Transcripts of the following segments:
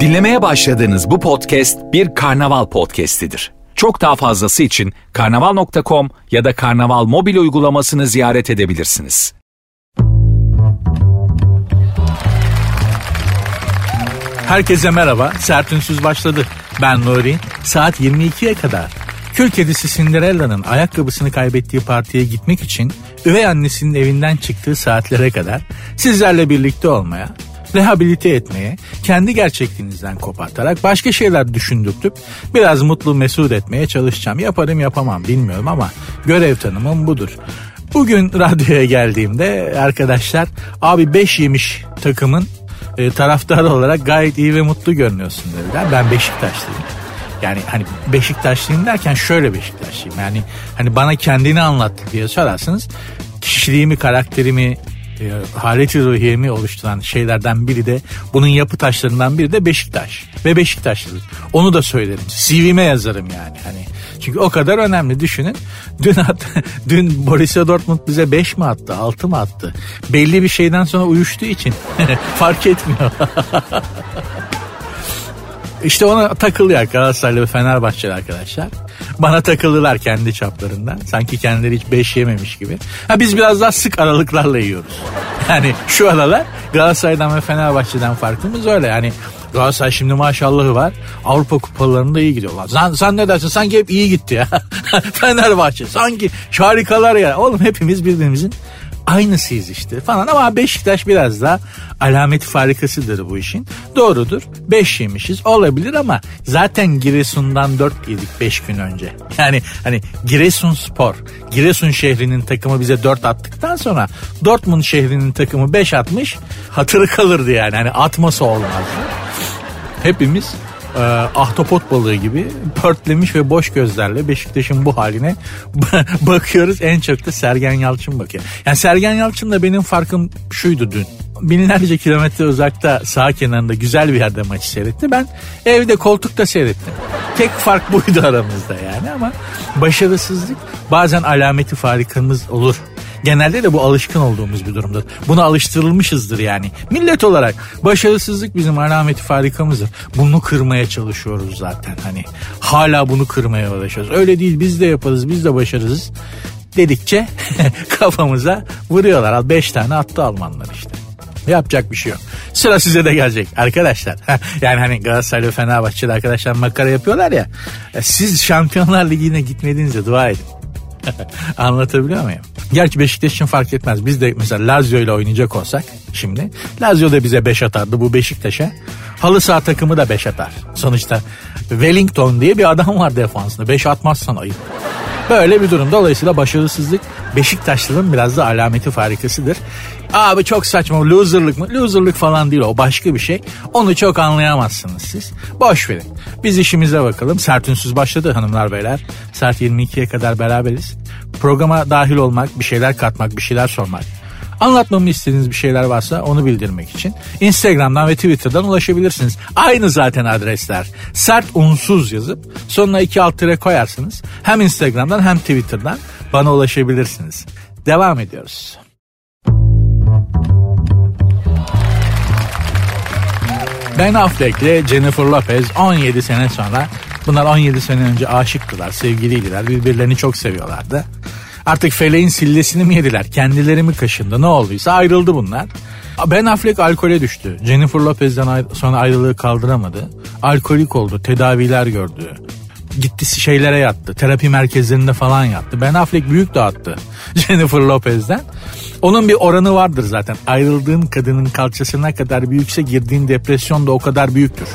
Dinlemeye başladığınız bu podcast bir karnaval podcastidir. Çok daha fazlası için karnaval.com ya da karnaval mobil uygulamasını ziyaret edebilirsiniz. Herkese merhaba. Sertünsüz başladı. Ben Nuri. Saat 22'ye kadar Kül kedisi Cinderella'nın ayakkabısını kaybettiği partiye gitmek için üvey annesinin evinden çıktığı saatlere kadar sizlerle birlikte olmaya, rehabilite etmeye, kendi gerçekliğinizden kopartarak başka şeyler düşündürtüp biraz mutlu mesut etmeye çalışacağım. Yaparım yapamam bilmiyorum ama görev tanımım budur. Bugün radyoya geldiğimde arkadaşlar abi 5 yemiş takımın e, taraftarı olarak gayet iyi ve mutlu görünüyorsun dediler. Ben Beşiktaşlıyım. Yani hani Beşiktaşlıyım derken şöyle Beşiktaşlıyım. Yani hani bana kendini anlat diye sorarsanız kişiliğimi, karakterimi, e, haleti ruhiyemi oluşturan şeylerden biri de bunun yapı taşlarından biri de Beşiktaş ve Beşiktaşlılık. Onu da söylerim. CV'me yazarım yani. Hani çünkü o kadar önemli düşünün. Dün at, dün Borussia Dortmund bize 5 mi attı, 6 mı attı? Belli bir şeyden sonra uyuştuğu için fark etmiyor. İşte ona takılıyor Galatasaraylı ve Fenerbahçeli arkadaşlar. Bana takıldılar kendi çaplarından. Sanki kendileri hiç beş yememiş gibi. Ha biz biraz daha sık aralıklarla yiyoruz. Yani şu aralar Galatasaray'dan ve Fenerbahçe'den farkımız öyle. Yani Galatasaray şimdi maşallahı var. Avrupa kupalarında iyi gidiyorlar. Sen, sen ne dersin? Sanki hep iyi gitti ya. Fenerbahçe sanki harikalar ya. Oğlum hepimiz birbirimizin aynısıyız işte falan ama Beşiktaş biraz daha alameti farikasıdır bu işin. Doğrudur 5 yemişiz olabilir ama zaten Giresun'dan 4 yedik 5 gün önce. Yani hani Giresun Spor, Giresun şehrinin takımı bize 4 attıktan sonra Dortmund şehrinin takımı 5 atmış hatırı kalırdı yani hani atması olmazdı. Hepimiz e, ahtapot balığı gibi pörtlemiş ve boş gözlerle Beşiktaş'ın bu haline bakıyoruz. En çok da Sergen Yalçın bakıyor. Yani Sergen Yalçın'la benim farkım şuydu dün. Binlerce kilometre uzakta sağ kenarında güzel bir yerde maçı seyretti. Ben evde koltukta seyrettim. Tek fark buydu aramızda yani ama başarısızlık bazen alameti farikamız olur Genelde de bu alışkın olduğumuz bir durumdur. Buna alıştırılmışızdır yani. Millet olarak başarısızlık bizim alameti farikamızdır. Bunu kırmaya çalışıyoruz zaten hani. Hala bunu kırmaya uğraşıyoruz. Öyle değil biz de yaparız biz de başarısız dedikçe kafamıza vuruyorlar. Beş tane attı Almanlar işte. Yapacak bir şey yok. Sıra size de gelecek arkadaşlar. yani hani Galatasaray ve Fenerbahçe'de arkadaşlar makara yapıyorlar ya. Siz Şampiyonlar Ligi'ne gitmediğinizde dua edin. Anlatabiliyor muyum? Gerçi Beşiktaş için fark etmez. Biz de mesela Lazio ile oynayacak olsak şimdi. Lazio da bize 5 atardı bu Beşiktaş'a. Halı saha takımı da 5 atar. Sonuçta Wellington diye bir adam var defansında. 5 atmazsan ayıp. Böyle bir durum. Dolayısıyla başarısızlık Beşiktaşlılığın biraz da alameti farikasıdır. Abi çok saçma loserlık mı? Loserlık falan değil o başka bir şey. Onu çok anlayamazsınız siz. Boş verin. Biz işimize bakalım. Sert ünsüz başladı hanımlar beyler. Saat 22'ye kadar beraberiz. Programa dahil olmak, bir şeyler katmak, bir şeyler sormak. Anlatmamı istediğiniz bir şeyler varsa onu bildirmek için Instagram'dan ve Twitter'dan ulaşabilirsiniz. Aynı zaten adresler. Sert unsuz yazıp sonuna iki alt tire koyarsınız. Hem Instagram'dan hem Twitter'dan bana ulaşabilirsiniz. Devam ediyoruz. Ben Affleck ile Jennifer Lopez 17 sene sonra bunlar 17 sene önce aşıktılar, sevgiliydiler, birbirlerini çok seviyorlardı. Artık feleğin sillesini mi yediler, kendileri mi kaşındı ne olduysa ayrıldı bunlar. Ben Affleck alkole düştü. Jennifer Lopez'den sonra ayrılığı kaldıramadı. Alkolik oldu, tedaviler gördü gitti şeylere yattı. Terapi merkezlerinde falan yattı. Ben Affleck büyük dağıttı Jennifer Lopez'den. Onun bir oranı vardır zaten. Ayrıldığın kadının kalçasına kadar büyükse girdiğin depresyon da o kadar büyüktür.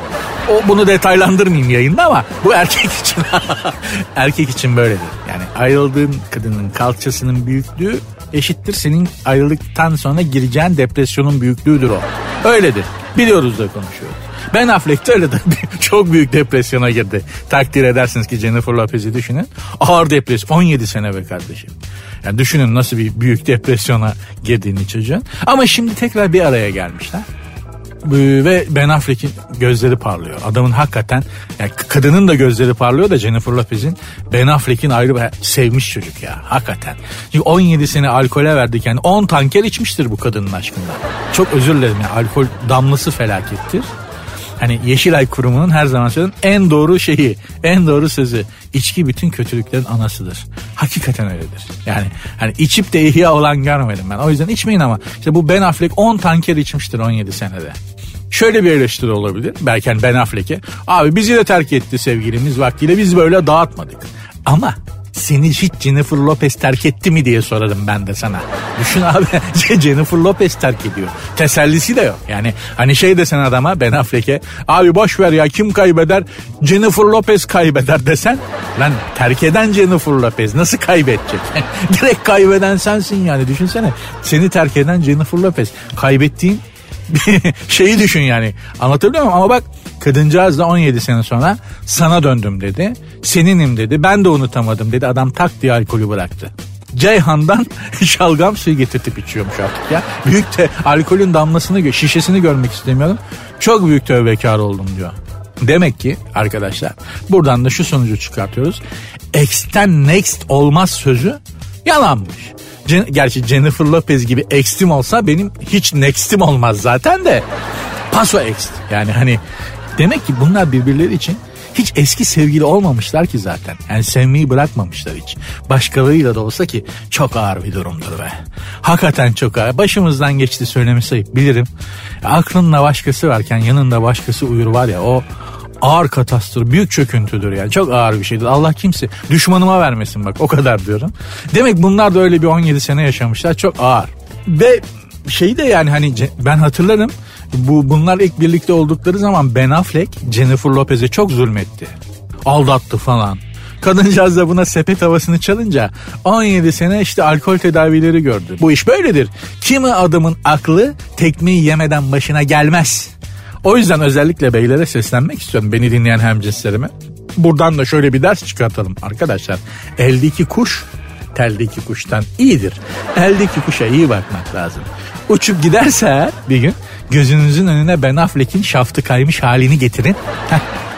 O bunu detaylandırmayayım yayında ama bu erkek için erkek için böyledir. Yani ayrıldığın kadının kalçasının büyüklüğü eşittir senin ayrılıktan sonra gireceğin depresyonun büyüklüğüdür o. Öyledir. Biliyoruz da konuşuyoruz. Ben Affleck de öyle de çok büyük depresyona girdi. Takdir edersiniz ki Jennifer Lopez'i düşünün. Ağır depresyon 17 sene be kardeşim. Yani düşünün nasıl bir büyük depresyona girdiğini çocuğun. Ama şimdi tekrar bir araya gelmişler. ve Ben Affleck'in gözleri parlıyor. Adamın hakikaten yani kadının da gözleri parlıyor da Jennifer Lopez'in Ben Affleck'in ayrı bir sevmiş çocuk ya hakikaten. Çünkü 17 sene alkole verdik yani 10 tanker içmiştir bu kadının aşkında. Çok özür dilerim yani alkol damlası felakettir. Hani Yeşilay Kurumu'nun her zaman söylediğim en doğru şeyi, en doğru sözü. içki bütün kötülüklerin anasıdır. Hakikaten öyledir. Yani hani içip de ihya olan görmedim ben. O yüzden içmeyin ama işte bu Ben Affleck 10 tanker içmiştir 17 senede. Şöyle bir eleştiri olabilir. Belki hani Ben Affleck'e. Abi bizi de terk etti sevgilimiz vaktiyle biz böyle dağıtmadık. Ama seni hiç Jennifer Lopez terk etti mi diye sorarım ben de sana. Düşün abi Jennifer Lopez terk ediyor. Tesellisi de yok. Yani hani şey desen adama Ben Affleck'e abi boş ver ya kim kaybeder Jennifer Lopez kaybeder desen lan terk eden Jennifer Lopez nasıl kaybedecek? Direkt kaybeden sensin yani düşünsene. Seni terk eden Jennifer Lopez. Kaybettiğin şeyi düşün yani. Anlatabiliyor muyum? Ama bak kadıncağız da 17 sene sonra sana döndüm dedi. Seninim dedi. Ben de unutamadım dedi. Adam tak diye alkolü bıraktı. Ceyhan'dan şalgam suyu getirtip içiyormuş artık ya. Büyük de alkolün damlasını, şişesini görmek istemiyorum. Çok büyük tövbekar oldum diyor. Demek ki arkadaşlar buradan da şu sonucu çıkartıyoruz. Ex'ten next olmaz sözü yalanmış. Gerçi Jennifer Lopez gibi extim olsa benim hiç nextim olmaz zaten de. Paso ext. Yani hani demek ki bunlar birbirleri için hiç eski sevgili olmamışlar ki zaten. Yani sevmeyi bırakmamışlar hiç. Başkalarıyla da olsa ki çok ağır bir durumdur be. Hakikaten çok ağır. Başımızdan geçti söylemesi bilirim. Aklınla başkası varken yanında başkası uyur var ya o ağır katastrof, büyük çöküntüdür yani. Çok ağır bir şeydir. Allah kimse düşmanıma vermesin bak o kadar diyorum. Demek bunlar da öyle bir 17 sene yaşamışlar. Çok ağır. Ve şey de yani hani ben hatırlarım bu bunlar ilk birlikte oldukları zaman Ben Affleck Jennifer Lopez'e çok zulmetti. Aldattı falan. Kadıncağız da buna sepet havasını çalınca 17 sene işte alkol tedavileri gördü. Bu iş böyledir. Kimi adamın aklı tekmeyi yemeden başına gelmez. O yüzden özellikle beylere seslenmek istiyorum beni dinleyen hemcinslerime. Buradan da şöyle bir ders çıkartalım arkadaşlar. Eldeki kuş teldeki kuştan iyidir. Eldeki kuşa iyi bakmak lazım. Uçup giderse bir gün gözünüzün önüne Ben Affleck'in şaftı kaymış halini getirin.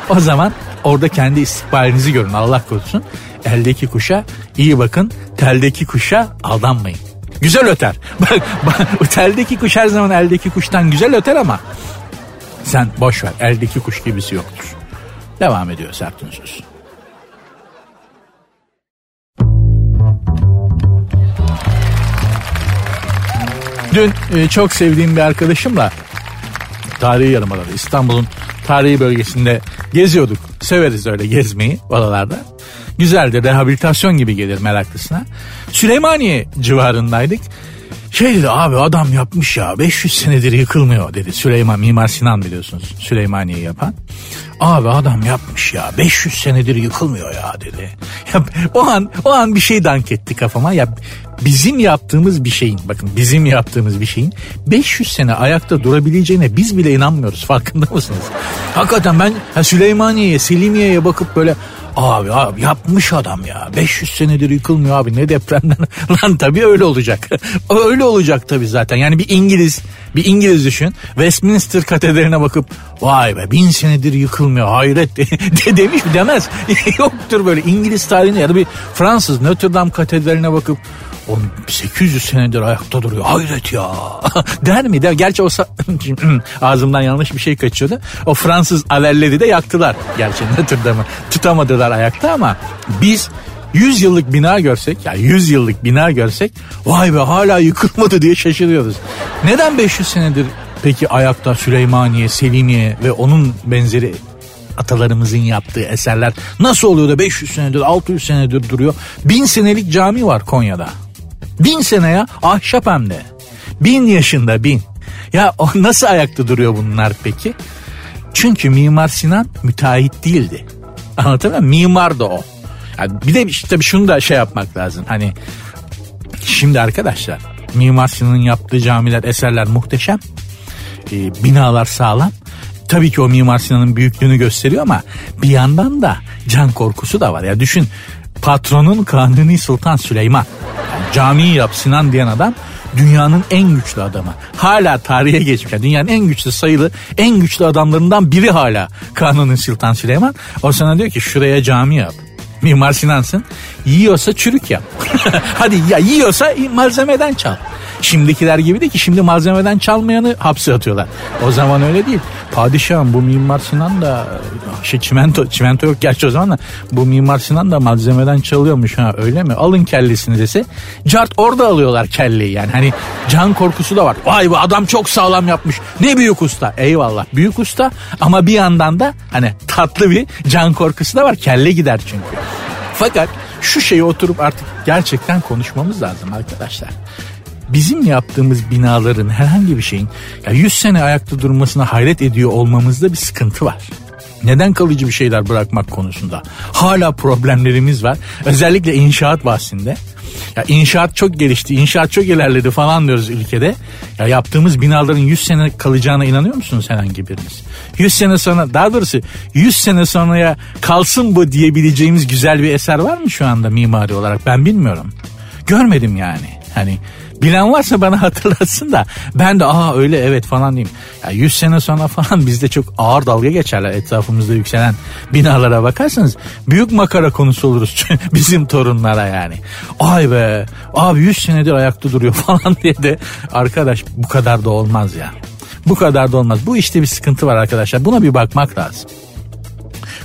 o zaman orada kendi istikbalinizi görün Allah korusun. Eldeki kuşa iyi bakın, teldeki kuşa aldanmayın. Güzel öter. Bak, bak teldeki kuş her zaman eldeki kuştan güzel öter ama sen boş ver eldeki kuş gibisi yoktur. Devam ediyor Sertün Söz. Dün e, çok sevdiğim bir arkadaşımla tarihi yarımadada İstanbul'un tarihi bölgesinde geziyorduk. Severiz öyle gezmeyi oralarda. Güzeldi rehabilitasyon gibi gelir meraklısına. Süleymaniye civarındaydık. Şey dedi abi adam yapmış ya 500 senedir yıkılmıyor dedi. Süleyman Mimar Sinan biliyorsunuz Süleymaniye'yi yapan. Abi adam yapmış ya 500 senedir yıkılmıyor ya dedi. Ya, o an o an bir şey dank etti kafama. Ya bizim yaptığımız bir şeyin bakın bizim yaptığımız bir şeyin 500 sene ayakta durabileceğine biz bile inanmıyoruz farkında mısınız? Hakikaten ben ha, Süleymaniye'ye Selimiye'ye bakıp böyle Abi abi yapmış adam ya. 500 senedir yıkılmıyor abi ne depremden. Lan tabii öyle olacak. öyle olacak tabii zaten. Yani bir İngiliz bir İngiliz düşün. Westminster katedraline bakıp vay be bin senedir yıkılmıyor hayret de, demiş mi demez. Yoktur böyle İngiliz tarihinde ya da bir Fransız Notre Dame katedraline bakıp o 800 senedir ayakta duruyor. Hayret ya. Der mi? Der. Gerçi o ağzımdan yanlış bir şey kaçıyordu. O Fransız averleri de yaktılar. Gerçi Notre tutamadılar ayakta ama biz 100 yıllık bina görsek ya yani 100 yıllık bina görsek vay be hala yıkılmadı diye şaşırıyoruz. Neden 500 senedir peki ayakta Süleymaniye, Selimiye ve onun benzeri atalarımızın yaptığı eserler nasıl oluyor da 500 senedir 600 senedir duruyor. Bin senelik cami var Konya'da. Bin sene ya ahşap hem de. Bin yaşında bin. Ya nasıl ayakta duruyor bunlar peki? Çünkü Mimar Sinan müteahhit değildi. Anlatabiliyor muyum? Mimar da o. Yani bir de işte tabii şunu da şey yapmak lazım. Hani şimdi arkadaşlar Mimar Sinan'ın yaptığı camiler, eserler muhteşem. Ee, binalar sağlam. Tabii ki o Mimar Sinan'ın büyüklüğünü gösteriyor ama bir yandan da can korkusu da var. Ya düşün patronun Kanuni Sultan Süleyman. Yani camiyi yap Sinan diyen adam dünyanın en güçlü adamı. Hala tarihe geçmiş. Yani dünyanın en güçlü sayılı en güçlü adamlarından biri hala Kanuni Sultan Süleyman. O sana diyor ki şuraya cami yap. Mimar Sinan'sın. Yiyorsa çürük yap. Hadi ya yiyorsa malzemeden çal. Şimdikiler gibi değil ki şimdi malzemeden çalmayanı hapse atıyorlar. O zaman öyle değil. Padişahım bu Mimar Sinan da şey çimento, çimento yok gerçi o zaman da bu Mimar Sinan da malzemeden çalıyormuş ha öyle mi? Alın kellesini dese cart orada alıyorlar kelleyi yani hani can korkusu da var. Vay bu adam çok sağlam yapmış. Ne büyük usta. Eyvallah büyük usta ama bir yandan da hani tatlı bir can korkusu da var. Kelle gider çünkü. Fakat şu şeyi oturup artık gerçekten konuşmamız lazım arkadaşlar bizim yaptığımız binaların herhangi bir şeyin ya 100 sene ayakta durmasına hayret ediyor olmamızda bir sıkıntı var. Neden kalıcı bir şeyler bırakmak konusunda hala problemlerimiz var. Özellikle inşaat bahsinde. Ya inşaat çok gelişti, inşaat çok ilerledi falan diyoruz ülkede. Ya yaptığımız binaların 100 sene kalacağına inanıyor musunuz herhangi biriniz? 100 sene sonra daha doğrusu 100 sene sonraya kalsın bu diyebileceğimiz güzel bir eser var mı şu anda mimari olarak ben bilmiyorum. Görmedim yani. Hani Bilen varsa bana hatırlatsın da ben de aa öyle evet falan diyeyim. Ya 100 sene sonra falan bizde çok ağır dalga geçerler etrafımızda yükselen binalara bakarsanız büyük makara konusu oluruz bizim torunlara yani. Ay be abi 100 senedir ayakta duruyor falan diye de arkadaş bu kadar da olmaz ya. Bu kadar da olmaz. Bu işte bir sıkıntı var arkadaşlar. Buna bir bakmak lazım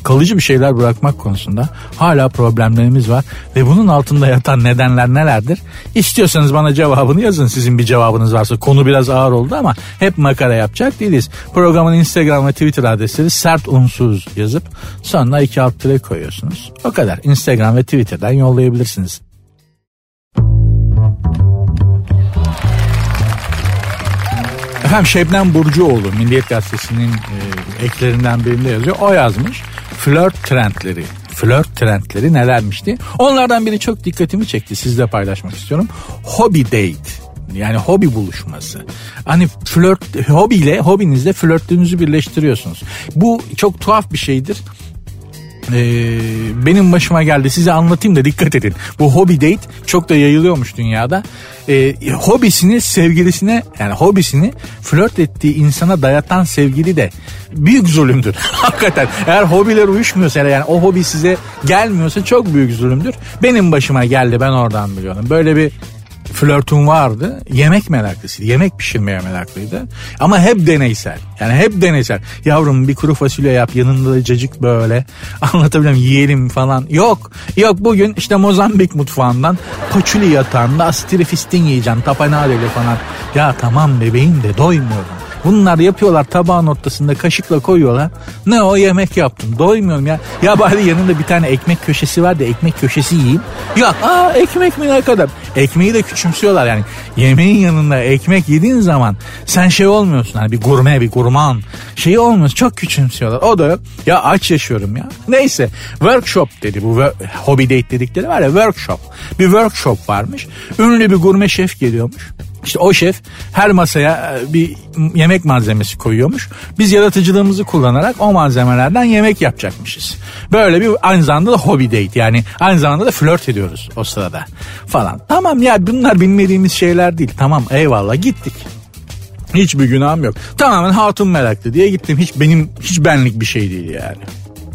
kalıcı bir şeyler bırakmak konusunda hala problemlerimiz var ve bunun altında yatan nedenler nelerdir? İstiyorsanız bana cevabını yazın sizin bir cevabınız varsa. Konu biraz ağır oldu ama hep makara yapacak değiliz. Programın Instagram ve Twitter adresleri sert unsuz yazıp sonra iki alt tire koyuyorsunuz. O kadar. Instagram ve Twitter'dan yollayabilirsiniz. Efendim Şebnem Burcuoğlu Milliyet Gazetesi'nin e, eklerinden birinde yazıyor. O yazmış flört trendleri. Flört trendleri nelermişti? Onlardan biri çok dikkatimi çekti. Sizle paylaşmak istiyorum. Hobby date. Yani hobi buluşması. Hani flört hobiyle hobinizle flörtünüzü birleştiriyorsunuz. Bu çok tuhaf bir şeydir ee, benim başıma geldi size anlatayım da dikkat edin. Bu hobby date çok da yayılıyormuş dünyada. Ee, hobisini sevgilisine yani hobisini flört ettiği insana dayatan sevgili de büyük zulümdür. Hakikaten eğer hobiler uyuşmuyorsa yani o hobi size gelmiyorsa çok büyük zulümdür. Benim başıma geldi ben oradan biliyorum. Böyle bir flörtüm vardı. Yemek meraklısıydı. Yemek pişirmeye meraklıydı. Ama hep deneysel. Yani hep deneysel. Yavrum bir kuru fasulye yap yanında da cacık böyle. Anlatabiliyorum yiyelim falan. Yok. Yok bugün işte Mozambik mutfağından paçuli yatağında astrifistin yiyeceğim. Tapanadeli falan. Ya tamam bebeğim de doymuyorum. Bunlar yapıyorlar tabağın ortasında kaşıkla koyuyorlar. Ne o yemek yaptım doymuyorum ya. Ya bari yanında bir tane ekmek köşesi var da ekmek köşesi yiyeyim. Yok aa ekmek mi ne kadar. Ekmeği de küçümsüyorlar yani. Yemeğin yanında ekmek yediğin zaman sen şey olmuyorsun. Hani bir gurme bir gurman şey olmuyorsun. Çok küçümsüyorlar. O da. Ya aç yaşıyorum ya. Neyse workshop dedi bu hobby date dedikleri var ya workshop. Bir workshop varmış. Ünlü bir gurme şef geliyormuş. İşte o şef her masaya e, bir yemek malzemesi koyuyormuş. Biz yaratıcılığımızı kullanarak o malzemelerden yemek yapacakmışız. Böyle bir aynı zamanda da hobby date yani aynı zamanda da flört ediyoruz o sırada falan. Tamam ya bunlar bilmediğimiz şeyler değil. Tamam eyvallah gittik. Hiçbir günahım yok. Tamamen hatun meraklı diye gittim. Hiç benim hiç benlik bir şey değil yani.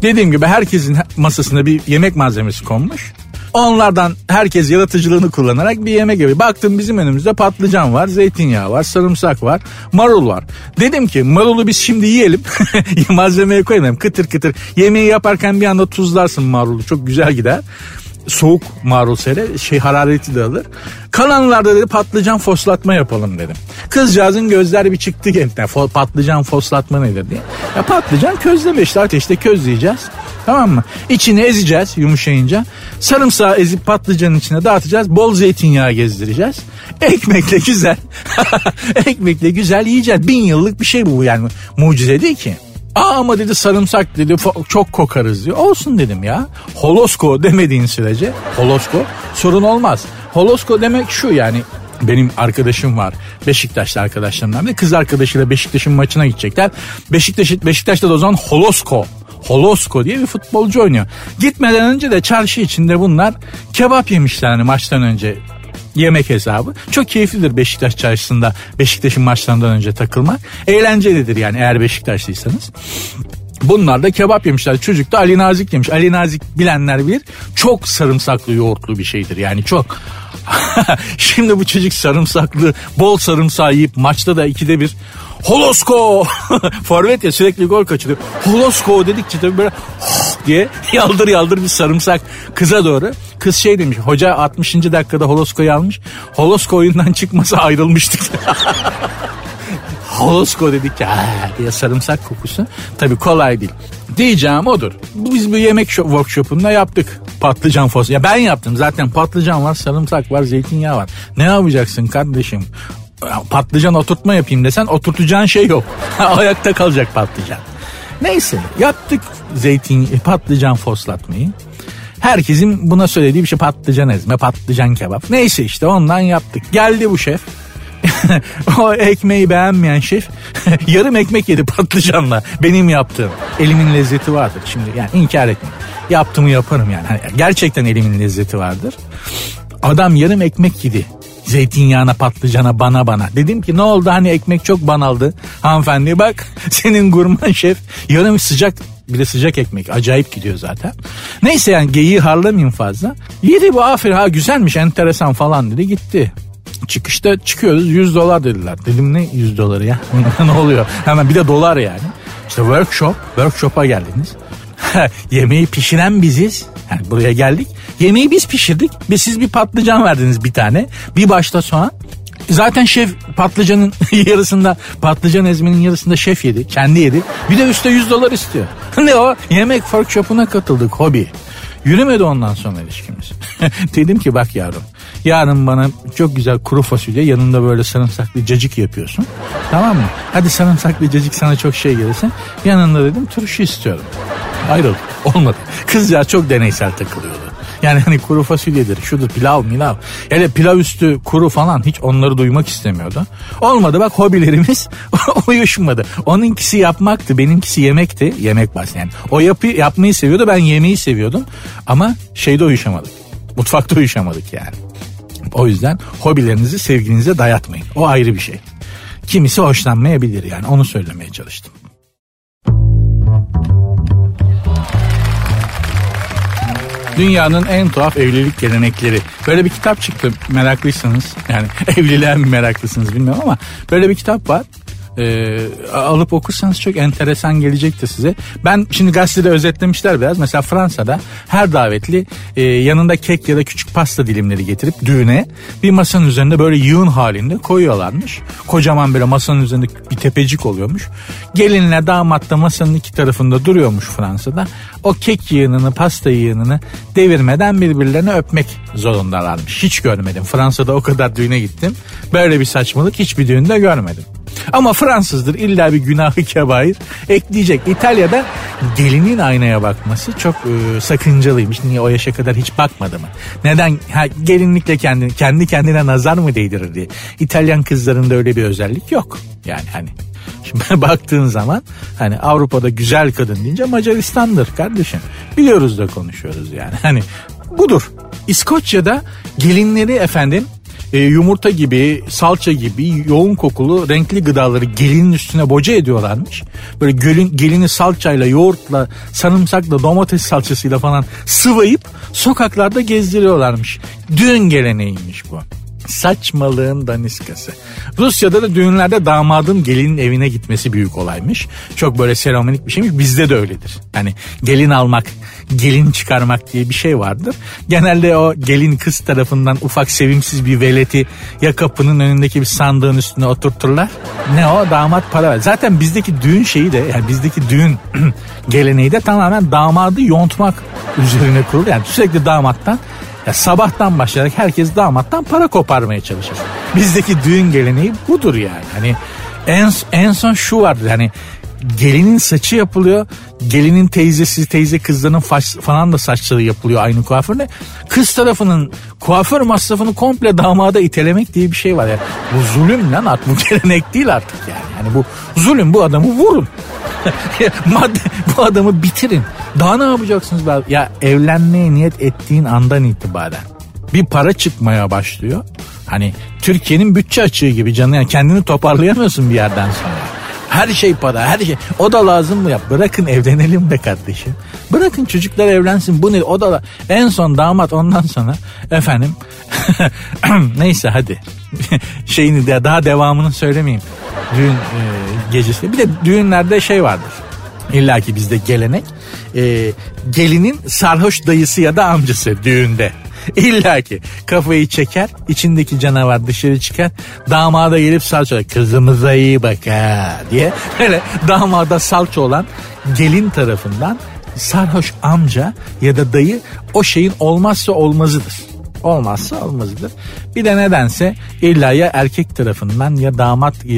Dediğim gibi herkesin masasına bir yemek malzemesi konmuş. Onlardan herkes yaratıcılığını kullanarak bir yemek yapıyor. Baktım bizim önümüzde patlıcan var, zeytinyağı var, sarımsak var, marul var. Dedim ki marulu biz şimdi yiyelim. Malzemeye koyalım kıtır kıtır. Yemeği yaparken bir anda tuzlarsın marulu çok güzel gider soğuk marul sere şey harareti de alır. Kalanlarda dedi patlıcan foslatma yapalım dedim. Kızcağızın gözler bir çıktı kendine patlıcan foslatma nedir diye. Ya patlıcan közleme işte ateşte közleyeceğiz. Tamam mı? İçini ezeceğiz yumuşayınca. Sarımsağı ezip patlıcanın içine dağıtacağız. Bol zeytinyağı gezdireceğiz. Ekmekle güzel. Ekmekle güzel yiyeceğiz. Bin yıllık bir şey bu yani. Mucize değil ki. Aa ama dedi sarımsak dedi çok kokarız diyor. Olsun dedim ya. Holosko demediğin sürece holosko sorun olmaz. Holosko demek şu yani benim arkadaşım var. Beşiktaşlı arkadaşlarımdan bir kız arkadaşıyla Beşiktaş'ın maçına gidecekler. Beşiktaş Beşiktaş'ta da o zaman Holosko Holosko diye bir futbolcu oynuyor. Gitmeden önce de çarşı içinde bunlar kebap yemişler hani maçtan önce yemek hesabı. Çok keyiflidir Beşiktaş çarşısında Beşiktaş'ın maçlarından önce takılmak. Eğlencelidir yani eğer Beşiktaşlıysanız. Bunlar da kebap yemişler. Çocuk da Ali Nazik yemiş. Ali Nazik bilenler bilir. Çok sarımsaklı yoğurtlu bir şeydir. Yani çok. Şimdi bu çocuk sarımsaklı bol sarımsağı yiyip maçta da ikide bir Holosko forvet ya sürekli gol kaçırıyor. Holosko dedikçe tabii böyle diye yaldır yaldır bir sarımsak kıza doğru. Kız şey demiş hoca 60. dakikada Holosko'yu almış. Holosko oyundan çıkmasa ayrılmıştık. Holosko dedik ya diye sarımsak kokusu. Tabii kolay değil. Diyeceğim odur. Biz bu yemek workshopunda yaptık. Patlıcan fos. Ya ben yaptım zaten patlıcan var, sarımsak var, zeytinyağı var. Ne yapacaksın kardeşim? Patlıcan oturtma yapayım desen oturtacağın şey yok. Ayakta kalacak patlıcan. Neyse yaptık zeytin patlıcan foslatmayı. Herkesin buna söylediği bir şey patlıcan ezme, patlıcan kebap. Neyse işte ondan yaptık. Geldi bu şef. o ekmeği beğenmeyen şef yarım ekmek yedi patlıcanla benim yaptığım. Elimin lezzeti vardır şimdi yani inkar etme. Yaptığımı yaparım yani. Hani gerçekten elimin lezzeti vardır. Adam yarım ekmek yedi. Zeytinyağına patlıcana bana bana. Dedim ki ne oldu hani ekmek çok banaldı. Hanımefendi bak senin gurman şef yarım sıcak bir de sıcak ekmek acayip gidiyor zaten. Neyse yani geyiği harlamayayım fazla. Yedi bu aferin ha güzelmiş enteresan falan dedi gitti. Çıkışta çıkıyoruz 100 dolar dediler. Dedim ne 100 doları ya ne oluyor hemen bir de dolar yani. İşte workshop workshop'a geldiniz. Yemeği pişiren biziz. Yani buraya geldik. Yemeği biz pişirdik. Ve siz bir patlıcan verdiniz bir tane. Bir başta soğan. Zaten şef patlıcanın yarısında patlıcan ezmenin yarısında şef yedi. Kendi yedi. Bir de üstte 100 dolar istiyor. ne o? Yemek workshop'una katıldık hobi. Yürümedi ondan sonra ilişkimiz. Dedim ki bak yavrum yarın bana çok güzel kuru fasulye yanında böyle sarımsaklı cacık yapıyorsun. Tamam mı? Hadi sarımsaklı cacık sana çok şey gelirse yanında dedim turşu istiyorum. Ayrıldık. Olmadı. Kız ya çok deneysel takılıyordu. Yani hani kuru fasulyedir, şudur pilav milav. Hele pilav üstü kuru falan hiç onları duymak istemiyordu. Olmadı bak hobilerimiz uyuşmadı. Onunkisi yapmaktı, benimkisi yemekti. Yemek bas yani. O yapı, yapmayı seviyordu, ben yemeği seviyordum. Ama şeyde uyuşamadık. Mutfakta uyuşamadık yani. O yüzden hobilerinizi sevginize dayatmayın. O ayrı bir şey. Kimisi hoşlanmayabilir yani onu söylemeye çalıştım. Dünyanın en tuhaf evlilik gelenekleri. Böyle bir kitap çıktı meraklıysanız. Yani evliliğe mi meraklısınız bilmiyorum ama böyle bir kitap var e, alıp okursanız çok enteresan gelecektir size. Ben şimdi gazetede özetlemişler biraz. Mesela Fransa'da her davetli e, yanında kek ya da küçük pasta dilimleri getirip düğüne bir masanın üzerinde böyle yığın halinde koyuyorlarmış. Kocaman böyle masanın üzerinde bir tepecik oluyormuş. Gelinle damat da masanın iki tarafında duruyormuş Fransa'da. O kek yığınını pasta yığınını devirmeden birbirlerine öpmek zorundalarmış. Hiç görmedim. Fransa'da o kadar düğüne gittim. Böyle bir saçmalık hiçbir düğünde görmedim. Ama Fransızdır illa bir günahı kebair ekleyecek. İtalya'da gelinin aynaya bakması çok e, sakıncalıymış. Niye o yaşa kadar hiç bakmadı mı? Neden? Ha, gelinlikle kendi, kendi kendine nazar mı değdirir diye. İtalyan kızlarında öyle bir özellik yok. Yani hani Şimdi baktığın zaman hani Avrupa'da güzel kadın deyince Macaristan'dır kardeşim. Biliyoruz da konuşuyoruz yani. Hani budur. İskoçya'da gelinleri efendim e, yumurta gibi, salça gibi yoğun kokulu renkli gıdaları gelinin üstüne boca ediyorlarmış. Böyle gelin, gelini salçayla, yoğurtla, sarımsakla, domates salçasıyla falan sıvayıp sokaklarda gezdiriyorlarmış. Düğün geleneğiymiş bu. Saçmalığın daniskası. Rusya'da da düğünlerde damadın gelinin evine gitmesi büyük olaymış. Çok böyle seremonik bir şeymiş. Bizde de öyledir. Hani gelin almak, gelin çıkarmak diye bir şey vardır. Genelde o gelin kız tarafından ufak sevimsiz bir veleti ya kapının önündeki bir sandığın üstüne oturturlar. Ne o damat para ver. Zaten bizdeki düğün şeyi de yani bizdeki düğün geleneği de tamamen damadı yontmak üzerine kurulu. Yani sürekli damattan ya sabahtan başlayarak herkes damattan para koparmaya çalışır. Bizdeki düğün geleneği budur yani. Hani en, en son şu vardır hani gelinin saçı yapılıyor. Gelinin teyzesi teyze kızlarının faş, falan da saçları yapılıyor aynı kuaförle. Kız tarafının kuaför masrafını komple damada itelemek diye bir şey var. Yani bu zulüm lan artık bu gelenek değil artık yani. Yani bu zulüm bu adamı vurun. Madde, bu adamı bitirin. Daha ne yapacaksınız? Ya evlenmeye niyet ettiğin andan itibaren bir para çıkmaya başlıyor. Hani Türkiye'nin bütçe açığı gibi canı yani kendini toparlayamıyorsun bir yerden sonra. Her şey para her şey. O da lazım mı ya? Bırakın evlenelim be kardeşim. Bırakın çocuklar evlensin. Bu ne? O da en son damat ondan sonra efendim neyse hadi. Şeyini de daha devamını söylemeyeyim. Düğün e, gecesi. Bir de düğünlerde şey vardır. İlla ki bizde gelenek. E, gelinin sarhoş dayısı ya da amcası düğünde. İlla ki kafayı çeker içindeki canavar dışarı çıkar damada gelip salça kızımıza iyi bak ha diye. Böyle damada salça olan gelin tarafından sarhoş amca ya da dayı o şeyin olmazsa olmazıdır olmazsa olmazıdır. Bir de nedense illa ya erkek tarafından ya damat e,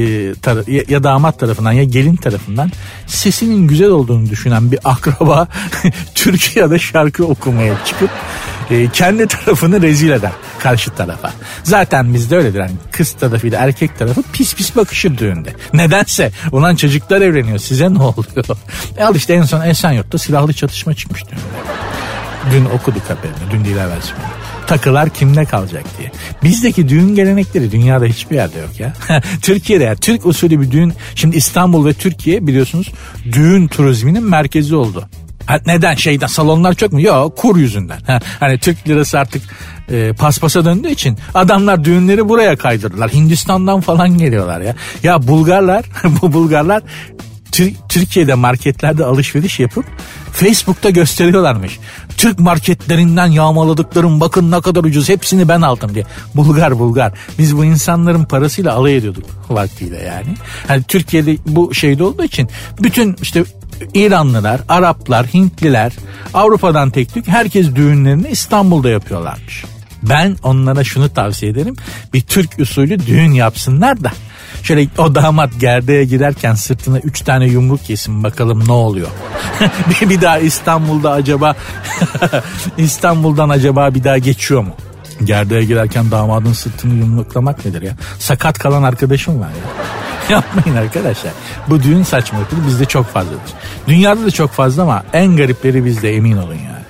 ya, damat tarafından ya gelin tarafından sesinin güzel olduğunu düşünen bir akraba Türkiye'de şarkı okumaya çıkıp e, kendi tarafını rezil eder karşı tarafa. Zaten bizde öyledir. Yani kız tarafıyla erkek tarafı pis pis bakışır düğünde. Nedense ulan çocuklar evleniyor size ne oluyor? E al işte en son Esenyurt'ta silahlı çatışma çıkmış düğünde. Dün okuduk haberini. Dün değil evvel sonra takılar kimde kalacak diye. Bizdeki düğün gelenekleri dünyada hiçbir yerde yok ya. Türkiye'de ya Türk usulü bir düğün şimdi İstanbul ve Türkiye biliyorsunuz düğün turizminin merkezi oldu. Ha, neden şeyden salonlar çok mu? Yok kur yüzünden. Ha, hani Türk lirası artık e, paspasa döndüğü için adamlar düğünleri buraya kaydırdılar. Hindistan'dan falan geliyorlar ya. Ya Bulgarlar bu Bulgarlar Türkiye'de marketlerde alışveriş yapıp Facebook'ta gösteriyorlarmış. Türk marketlerinden yağmaladıklarım bakın ne kadar ucuz hepsini ben aldım diye. Bulgar Bulgar. Biz bu insanların parasıyla alay ediyorduk vaktiyle yani. Hani Türkiye'de bu şeyde olduğu için bütün işte İranlılar, Araplar, Hintliler, Avrupa'dan tek tük herkes düğünlerini İstanbul'da yapıyorlarmış. Ben onlara şunu tavsiye ederim. Bir Türk usulü düğün yapsınlar da Şöyle o damat gerdeğe girerken sırtına üç tane yumruk yesin bakalım ne oluyor. bir, bir daha İstanbul'da acaba İstanbul'dan acaba bir daha geçiyor mu? Gerdeğe girerken damadın sırtını yumruklamak nedir ya? Sakat kalan arkadaşım var ya. Yapmayın arkadaşlar. Bu düğün saçmalıkları bizde çok fazladır. Dünyada da çok fazla ama en garipleri bizde emin olun ya.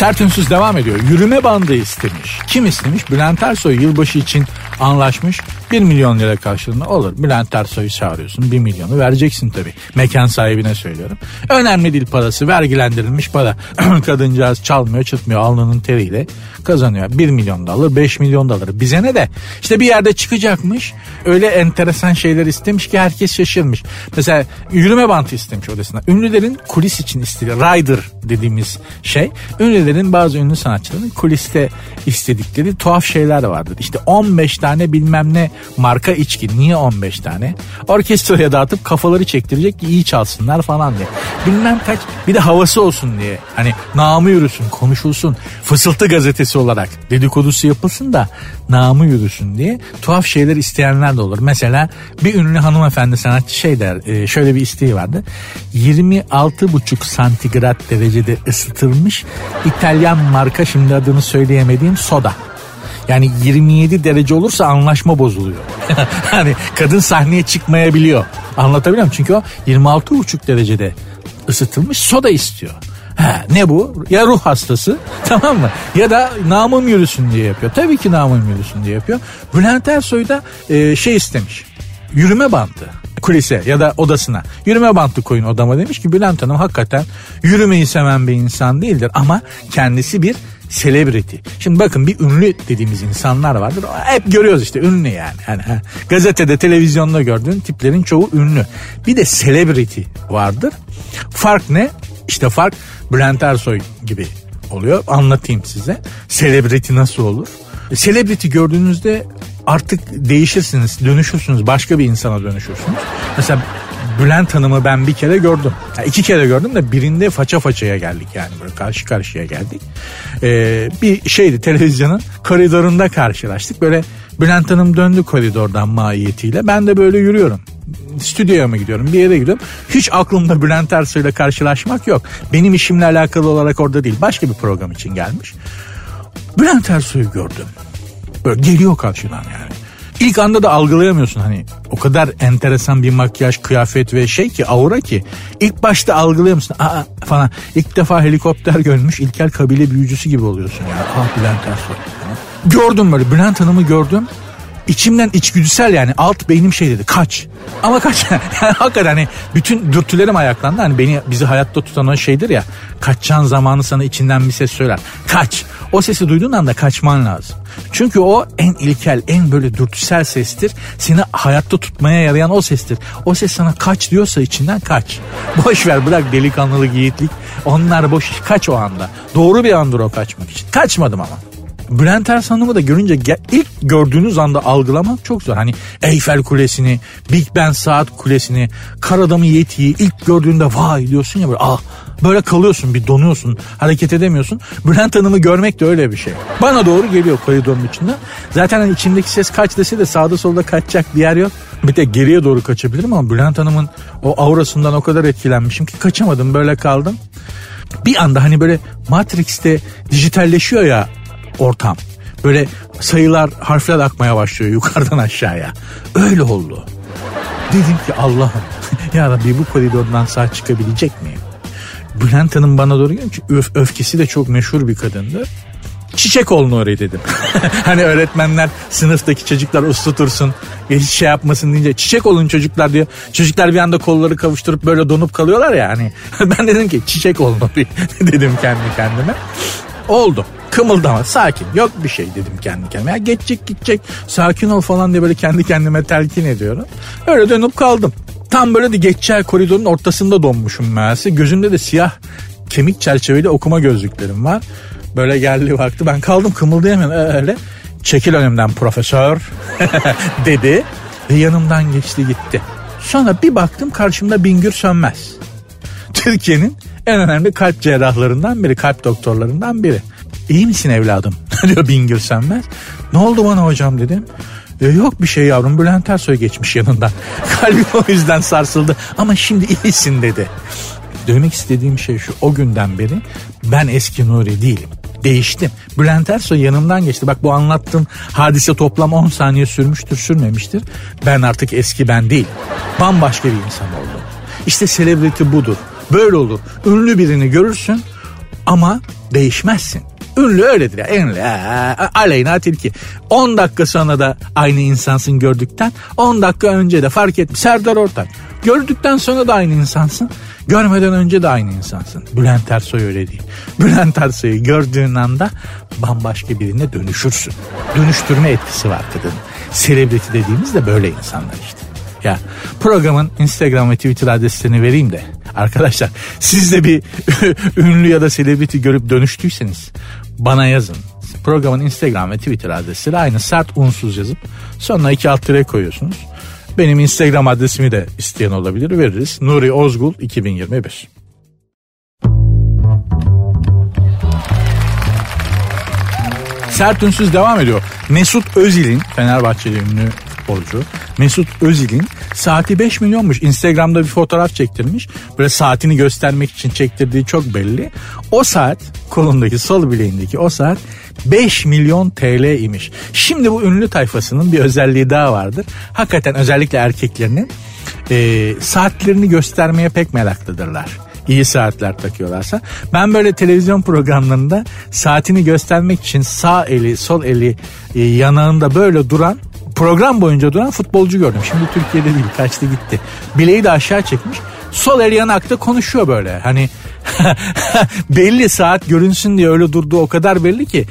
Sert ünsüz devam ediyor. Yürüme bandı istemiş. Kim istemiş? Bülent Ersoy yılbaşı için anlaşmış. 1 milyon lira karşılığında olur. Bülent Ersoy'u çağırıyorsun 1 milyonu vereceksin tabii. Mekan sahibine söylüyorum. Önemli değil parası vergilendirilmiş para. Kadıncağız çalmıyor çıtmıyor alnının teriyle kazanıyor. 1 milyon da alır 5 milyon da alır. Bize ne de işte bir yerde çıkacakmış. Öyle enteresan şeyler istemiş ki herkes şaşırmış. Mesela yürüme bantı istemiş odasına. Ünlülerin kulis için istediği rider dediğimiz şey. Ünlülerin bazı ünlü sanatçıların kuliste istedikleri tuhaf şeyler vardır. İşte 15 tane bilmem ne marka içki. Niye 15 tane? Orkestraya dağıtıp kafaları çektirecek ki iyi çalsınlar falan diye. Bilmem kaç bir de havası olsun diye. Hani namı yürüsün konuşulsun. Fısıltı gazetesi olarak dedikodusu yapılsın da namı yürüsün diye tuhaf şeyler isteyenler de olur. Mesela bir ünlü hanımefendi sanatçı şey der e, şöyle bir isteği vardı. 26,5 santigrat derecede ısıtılmış İtalyan marka şimdi adını söyleyemediğim soda. Yani 27 derece olursa anlaşma bozuluyor. hani kadın sahneye çıkmayabiliyor. Anlatabiliyor muyum? Çünkü o 26,5 derecede ısıtılmış soda istiyor. Ha, ne bu? Ya ruh hastası tamam mı? Ya da namım yürüsün diye yapıyor. Tabii ki namım yürüsün diye yapıyor. Bülent Ersoy da e, şey istemiş. Yürüme bandı kulise ya da odasına yürüme bantı koyun odama demiş ki Bülent Hanım hakikaten yürümeyi seven bir insan değildir ama kendisi bir celebrity. Şimdi bakın bir ünlü dediğimiz insanlar vardır. Hep görüyoruz işte ünlü yani. yani ha. Gazetede, televizyonda gördüğün tiplerin çoğu ünlü. Bir de celebrity vardır. Fark ne? İşte fark Bülent Ersoy gibi oluyor. Anlatayım size. Celebrity nasıl olur? Celebrity gördüğünüzde artık değişirsiniz, dönüşürsünüz, başka bir insana dönüşürsünüz. Mesela Bülent Hanım'ı ben bir kere gördüm. Yani iki kere gördüm de birinde faça façaya geldik yani böyle karşı karşıya geldik. Ee, bir şeydi televizyonun koridorunda karşılaştık. Böyle Bülent Hanım döndü koridordan mahiyetiyle. Ben de böyle yürüyorum. Stüdyoya mı gidiyorum bir yere gidiyorum. Hiç aklımda Bülent Ersoy ile karşılaşmak yok. Benim işimle alakalı olarak orada değil. Başka bir program için gelmiş. Bülent Ersoy'u gördüm. Böyle geliyor karşıdan yani. İlk anda da algılayamıyorsun hani o kadar enteresan bir makyaj, kıyafet ve şey ki aura ki ilk başta algılayamıyorsun. Aa falan. İlk defa helikopter görmüş İlkel kabile büyücüsü gibi oluyorsun ya. Ah Bülent Ersoy. Gördüm böyle Bülent Hanım'ı gördüm. İçimden içgüdüsel yani alt beynim şey dedi kaç. Ama kaç yani hakikaten hani bütün dürtülerim ayaklandı. Hani beni bizi hayatta tutan o şeydir ya. Kaçacağın zamanı sana içinden bir ses söyler. Kaç. O sesi duyduğun anda kaçman lazım. Çünkü o en ilkel, en böyle dürtüsel sestir. Seni hayatta tutmaya yarayan o sestir. O ses sana kaç diyorsa içinden kaç. Boş ver bırak delikanlılık, yiğitlik. Onlar boş. Kaç o anda. Doğru bir andır o kaçmak için. Kaçmadım ama. Bülent Ersoy'u da görünce ilk gördüğünüz anda algılamak çok zor. Hani Eyfel Kulesi'ni, Big Ben Saat Kulesi'ni, Karadamı Yeti'yi ilk gördüğünde vay diyorsun ya böyle ah böyle kalıyorsun bir donuyorsun hareket edemiyorsun. Bülent Hanım'ı görmek de öyle bir şey. Bana doğru geliyor koridorun içinde. Zaten hani içindeki ses kaç dese de sağda solda kaçacak bir yer yok. Bir de geriye doğru kaçabilirim ama Bülent Hanım'ın o aurasından o kadar etkilenmişim ki kaçamadım böyle kaldım. Bir anda hani böyle Matrix'te dijitalleşiyor ya ortam. Böyle sayılar, harfler akmaya başlıyor yukarıdan aşağıya. Öyle oldu. Dedim ki Allah'ım ya Rabbi bu koridordan sağ çıkabilecek miyim? Bülent Hanım bana doğru gelince öf, öfkesi de çok meşhur bir kadındı. Çiçek olun oraya dedim. hani öğretmenler sınıftaki çocuklar uslu dursun hiç şey yapmasın deyince çiçek olun çocuklar diyor. Çocuklar bir anda kolları kavuşturup böyle donup kalıyorlar ya hani. ben dedim ki çiçek olun dedim kendi kendime. Oldu. Kımıldama sakin yok bir şey dedim kendi kendime. Ya geçecek gidecek sakin ol falan diye böyle kendi kendime telkin ediyorum. Öyle dönüp kaldım. Tam böyle de geçeceği koridorun ortasında donmuşum meğerse. Gözümde de siyah kemik çerçeveli okuma gözlüklerim var. Böyle geldi vakti ben kaldım kımıldayamıyorum öyle. Çekil önümden profesör dedi ve yanımdan geçti gitti. Sonra bir baktım karşımda Bingür Sönmez. Türkiye'nin en önemli kalp cerrahlarından biri, kalp doktorlarından biri. İyi misin evladım? diyor Bingür Sönmez. Ne oldu bana hocam dedim. E, yok bir şey yavrum Bülent Ersoy geçmiş yanından. Kalbim o yüzden sarsıldı ama şimdi iyisin dedi. Demek istediğim şey şu o günden beri ben eski Nuri değilim. Değiştim. Bülent Ersoy yanımdan geçti. Bak bu anlattığım hadise toplam 10 saniye sürmüştür sürmemiştir. Ben artık eski ben değil. Bambaşka bir insan oldum. İşte celebrity budur. Böyle olur. Ünlü birini görürsün ama değişmezsin. Ünlü öyledir ya. Ünlü. Aleyna Tilki. 10 dakika sonra da aynı insansın gördükten. 10 dakika önce de fark etmiş. Serdar Ortaç. Gördükten sonra da aynı insansın. Görmeden önce de aynı insansın. Bülent Ersoy öyle değil. Bülent Ersoy'u gördüğün anda bambaşka birine dönüşürsün. Dönüştürme etkisi var kadın. Selebriti dediğimiz de böyle insanlar işte. Ya programın Instagram ve Twitter adreslerini vereyim de arkadaşlar siz de bir ünlü ya da selebriti görüp dönüştüyseniz bana yazın. Programın Instagram ve Twitter adresleri aynı sert unsuz yazıp sonuna iki alt tire koyuyorsunuz. Benim Instagram adresimi de isteyen olabilir veririz. Nuri Ozgul 2021. Sert Ünsüz devam ediyor. Mesut Özil'in Fenerbahçeli ünlü futbolcu Mesut Özil'in saati 5 milyonmuş. Instagram'da bir fotoğraf çektirmiş. Böyle saatini göstermek için çektirdiği çok belli. O saat kolundaki sol bileğindeki o saat 5 milyon TL imiş. Şimdi bu ünlü tayfasının bir özelliği daha vardır. Hakikaten özellikle erkeklerinin e, saatlerini göstermeye pek meraklıdırlar iyi saatler takıyorlarsa. Ben böyle televizyon programlarında saatini göstermek için sağ eli sol eli e, yanağında böyle duran program boyunca duran futbolcu gördüm. Şimdi Türkiye'de değil kaçtı gitti. Bileği de aşağı çekmiş. Sol el yanakta konuşuyor böyle. Hani belli saat görünsün diye öyle durduğu o kadar belli ki.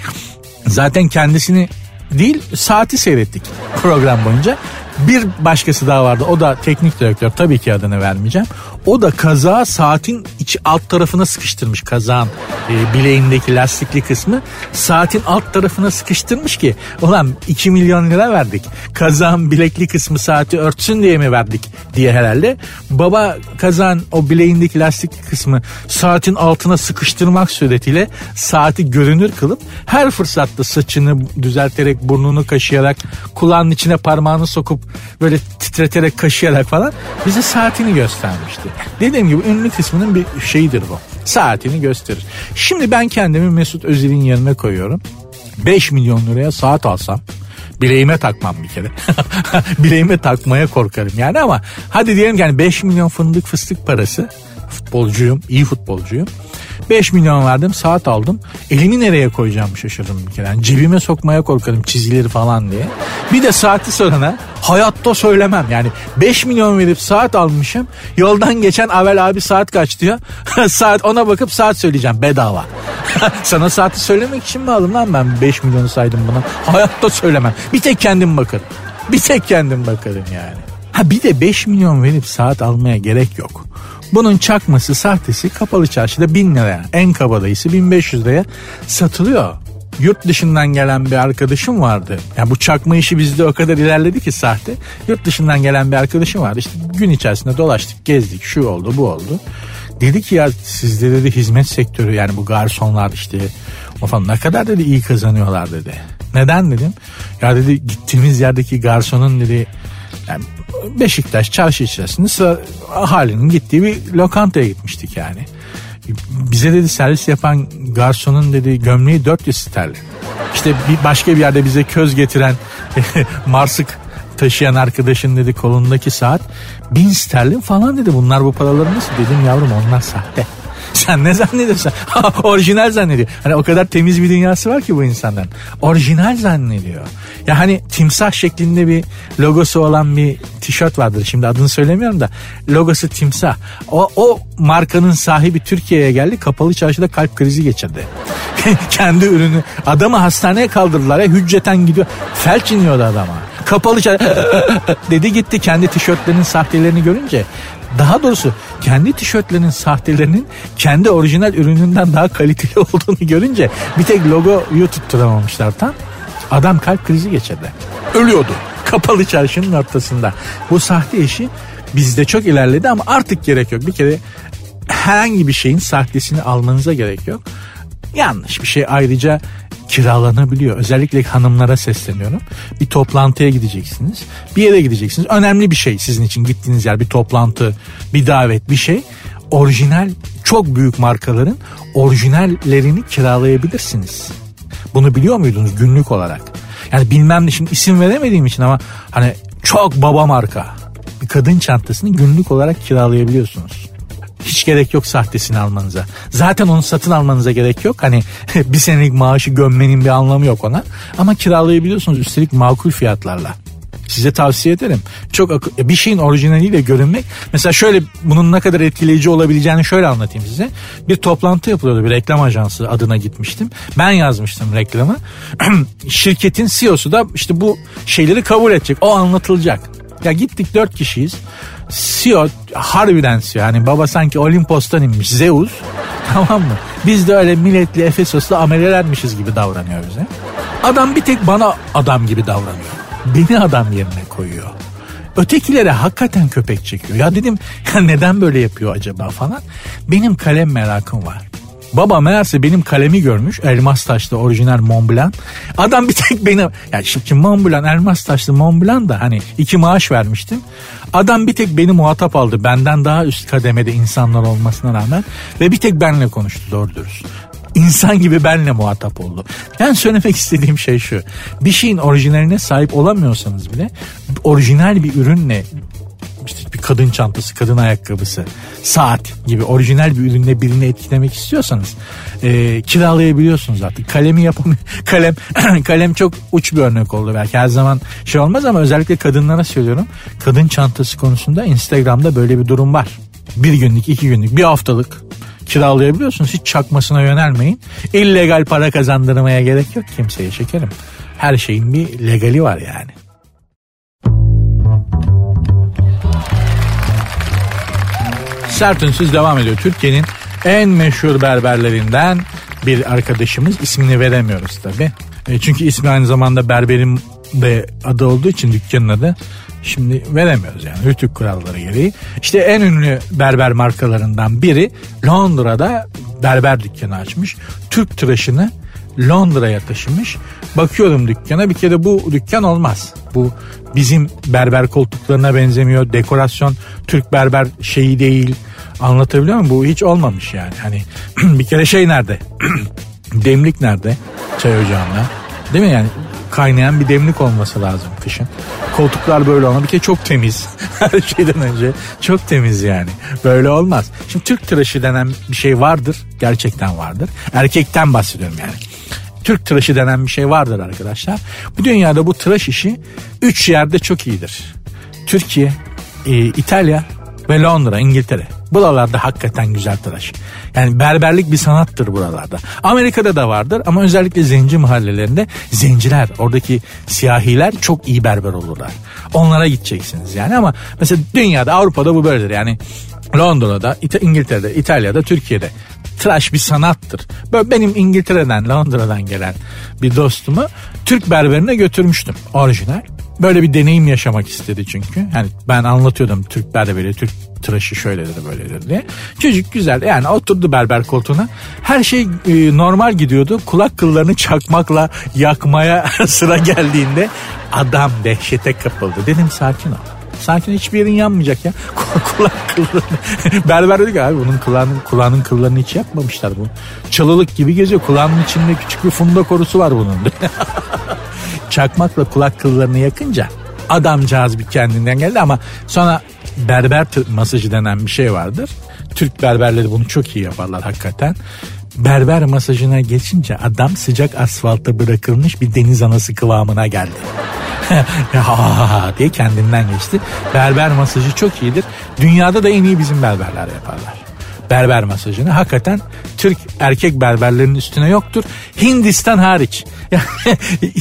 Zaten kendisini değil saati seyrettik program boyunca. Bir başkası daha vardı. O da teknik direktör. Tabii ki adını vermeyeceğim. O da kaza saatin iç alt tarafına sıkıştırmış kazağın e, bileğindeki lastikli kısmı. Saatin alt tarafına sıkıştırmış ki ulan 2 milyon lira verdik. Kazağın bilekli kısmı saati örtsün diye mi verdik? diye herhalde. Baba kazağın o bileğindeki lastikli kısmı saatin altına sıkıştırmak suretiyle saati görünür kılıp her fırsatta saçını düzelterek burnunu kaşıyarak kulağının içine parmağını sokup böyle titreterek kaşıyarak falan bize saatini göstermişti. Dediğim gibi ünlü kısmının bir şeyidir bu. Saatini gösterir. Şimdi ben kendimi Mesut Özil'in yerine koyuyorum. 5 milyon liraya saat alsam Bileğime takmam bir kere. Bileğime takmaya korkarım yani ama hadi diyelim yani 5 milyon fındık fıstık parası futbolcuyum, iyi futbolcuyum. 5 milyon verdim saat aldım. Elimi nereye koyacağım şaşırdım bir kere. Yani cebime sokmaya korkarım çizileri falan diye. Bir de saati sorana hayatta söylemem. Yani 5 milyon verip saat almışım. Yoldan geçen Avel abi saat kaç diyor. saat ona bakıp saat söyleyeceğim bedava. Sana saati söylemek için mi aldım lan ben 5 milyonu saydım buna. Hayatta söylemem. Bir tek kendim bakarım. Bir tek kendim bakarım yani. Ha bir de 5 milyon verip saat almaya gerek yok. Bunun çakması, sahtesi kapalı çarşıda 1000 liraya, en kabadayısı 1500 liraya satılıyor. Yurt dışından gelen bir arkadaşım vardı. Yani bu çakma işi bizde o kadar ilerledi ki sahte. Yurt dışından gelen bir arkadaşım vardı. İşte gün içerisinde dolaştık, gezdik, şu oldu, bu oldu. Dedi ki ya sizde dedi hizmet sektörü yani bu garsonlar işte o falan ne kadar dedi iyi kazanıyorlar dedi. Neden dedim? Ya dedi gittiğimiz yerdeki garsonun dedi yani Beşiktaş çarşı içerisinde sıra ahalinin gittiği bir lokantaya gitmiştik yani. Bize dedi servis yapan garsonun dedi gömleği 400 sterlin. İşte bir başka bir yerde bize köz getiren Marsık taşıyan arkadaşın dedi kolundaki saat bin sterlin falan dedi. Bunlar bu paraları nasıl? Dedim yavrum onlar sahte. Sen ne zannediyorsun? Orijinal zannediyor. Hani o kadar temiz bir dünyası var ki bu insanların. Orijinal zannediyor. Ya hani timsah şeklinde bir logosu olan bir tişört vardır. Şimdi adını söylemiyorum da logosu timsah. O, o markanın sahibi Türkiye'ye geldi. Kapalı çarşıda kalp krizi geçirdi. Kendi ürünü. Adamı hastaneye kaldırdılar. Ya, hücceten gidiyor. Felç iniyordu adama. Kapalı çarşı dedi gitti kendi tişörtlerinin sahtelerini görünce daha doğrusu kendi tişörtlerinin sahtelerinin kendi orijinal ürününden daha kaliteli olduğunu görünce bir tek logoyu tutturamamışlar tam. Adam kalp krizi geçirdi. Ölüyordu. Kapalı çarşının ortasında. Bu sahte işi bizde çok ilerledi ama artık gerek yok. Bir kere herhangi bir şeyin sahtesini almanıza gerek yok. Yanlış bir şey ayrıca kiralanabiliyor. Özellikle hanımlara sesleniyorum. Bir toplantıya gideceksiniz. Bir yere gideceksiniz. Önemli bir şey sizin için gittiğiniz yer bir toplantı, bir davet, bir şey. Orijinal çok büyük markaların orijinallerini kiralayabilirsiniz. Bunu biliyor muydunuz günlük olarak? Yani bilmem ne şimdi isim veremediğim için ama hani çok baba marka bir kadın çantasını günlük olarak kiralayabiliyorsunuz. Hiç gerek yok sahtesini almanıza. Zaten onu satın almanıza gerek yok. Hani bir senelik maaşı gömmenin bir anlamı yok ona. Ama kiralayabiliyorsunuz üstelik makul fiyatlarla. Size tavsiye ederim. Çok bir şeyin orijinaliyle görünmek. Mesela şöyle bunun ne kadar etkileyici olabileceğini şöyle anlatayım size. Bir toplantı yapılıyordu bir reklam ajansı adına gitmiştim. Ben yazmıştım reklamı. Şirketin CEO'su da işte bu şeyleri kabul edecek. O anlatılacak. Ya gittik dört kişiyiz. CEO harbiden CEO. Yani baba sanki Olimpos'tan inmiş Zeus. Tamam mı? Biz de öyle milletli Efesos'ta amelelermişiz gibi davranıyor bize. Adam bir tek bana adam gibi davranıyor. Beni adam yerine koyuyor. Ötekilere hakikaten köpek çekiyor. Ya dedim ya neden böyle yapıyor acaba falan. Benim kalem merakım var. Baba meğerse benim kalemi görmüş. Elmas taşlı orijinal Montblanc. Adam bir tek benim. Yani şimdi Montblanc elmas taşlı Montblanc da hani iki maaş vermiştim. Adam bir tek beni muhatap aldı. Benden daha üst kademede insanlar olmasına rağmen. Ve bir tek benle konuştu doğru dürüst insan gibi benle muhatap oldu. Ben söylemek istediğim şey şu. Bir şeyin orijinaline sahip olamıyorsanız bile orijinal bir ürünle işte bir kadın çantası, kadın ayakkabısı, saat gibi orijinal bir ürünle birini etkilemek istiyorsanız e, kiralayabiliyorsunuz artık. Kalemi yapamıyor. Kalem kalem çok uç bir örnek oldu belki her zaman şey olmaz ama özellikle kadınlara söylüyorum. Kadın çantası konusunda Instagram'da böyle bir durum var. Bir günlük, iki günlük, bir haftalık kiralayabiliyorsunuz. Hiç çakmasına yönelmeyin. İllegal para kazandırmaya gerek yok kimseye şekerim. Her şeyin bir legali var yani. Sert Ünsüz devam ediyor. Türkiye'nin en meşhur berberlerinden bir arkadaşımız ismini veremiyoruz tabi. E çünkü ismi aynı zamanda berberin de adı olduğu için dükkanın adı. Şimdi veremiyoruz yani rütük kuralları gereği. İşte en ünlü berber markalarından biri Londra'da berber dükkanı açmış. Türk tıraşını Londra'ya taşımış. Bakıyorum dükkana bir kere bu dükkan olmaz. Bu bizim berber koltuklarına benzemiyor. Dekorasyon Türk berber şeyi değil. Anlatabiliyor muyum? Bu hiç olmamış yani. Hani bir kere şey nerede? Demlik nerede? Çay ocağında. Değil mi yani? Kaynayan bir demlik olması lazım kışın. Koltuklar böyle olmalı. Bir kere çok temiz. Her şeyden önce çok temiz yani. Böyle olmaz. Şimdi Türk tıraşı denen bir şey vardır. Gerçekten vardır. Erkekten bahsediyorum yani. Türk tıraşı denen bir şey vardır arkadaşlar. Bu dünyada bu tıraş işi 3 yerde çok iyidir. Türkiye, e, İtalya ve Londra, İngiltere. Buralarda hakikaten güzel tıraş. Yani berberlik bir sanattır buralarda. Amerika'da da vardır ama özellikle zenci mahallelerinde zenciler, oradaki siyahiler çok iyi berber olurlar. Onlara gideceksiniz yani ama mesela dünyada Avrupa'da bu böyledir. Yani Londra'da, İngiltere'de, İtalya'da, Türkiye'de tıraş bir sanattır. Böyle benim İngiltere'den, Londra'dan gelen bir dostumu Türk berberine götürmüştüm orijinal. Böyle bir deneyim yaşamak istedi çünkü. Yani ben anlatıyordum Türk berberi, Türk tıraşı şöyledir böyledir diye. Çocuk güzel yani oturdu berber koltuğuna. Her şey e, normal gidiyordu. Kulak kıllarını çakmakla yakmaya sıra geldiğinde adam dehşete kapıldı. Dedim sakin ol. Sakin hiçbir yerin yanmayacak ya. Kulak kıllarını. Berber dedi ki abi bunun kulağının, kulağının kıllarını hiç yapmamışlar bu. Çalılık gibi geziyor. Kulağının içinde küçük bir funda korusu var bunun. Çakmakla kulak kıllarını yakınca adamcağız bir kendinden geldi ama sonra berber masajı denen bir şey vardır. Türk berberleri bunu çok iyi yaparlar hakikaten. Berber masajına geçince adam sıcak asfalta bırakılmış bir deniz anası kıvamına geldi. diye kendinden geçti. Berber masajı çok iyidir. Dünyada da en iyi bizim berberler yaparlar. Berber masajını hakikaten Türk erkek berberlerin üstüne yoktur. Hindistan hariç.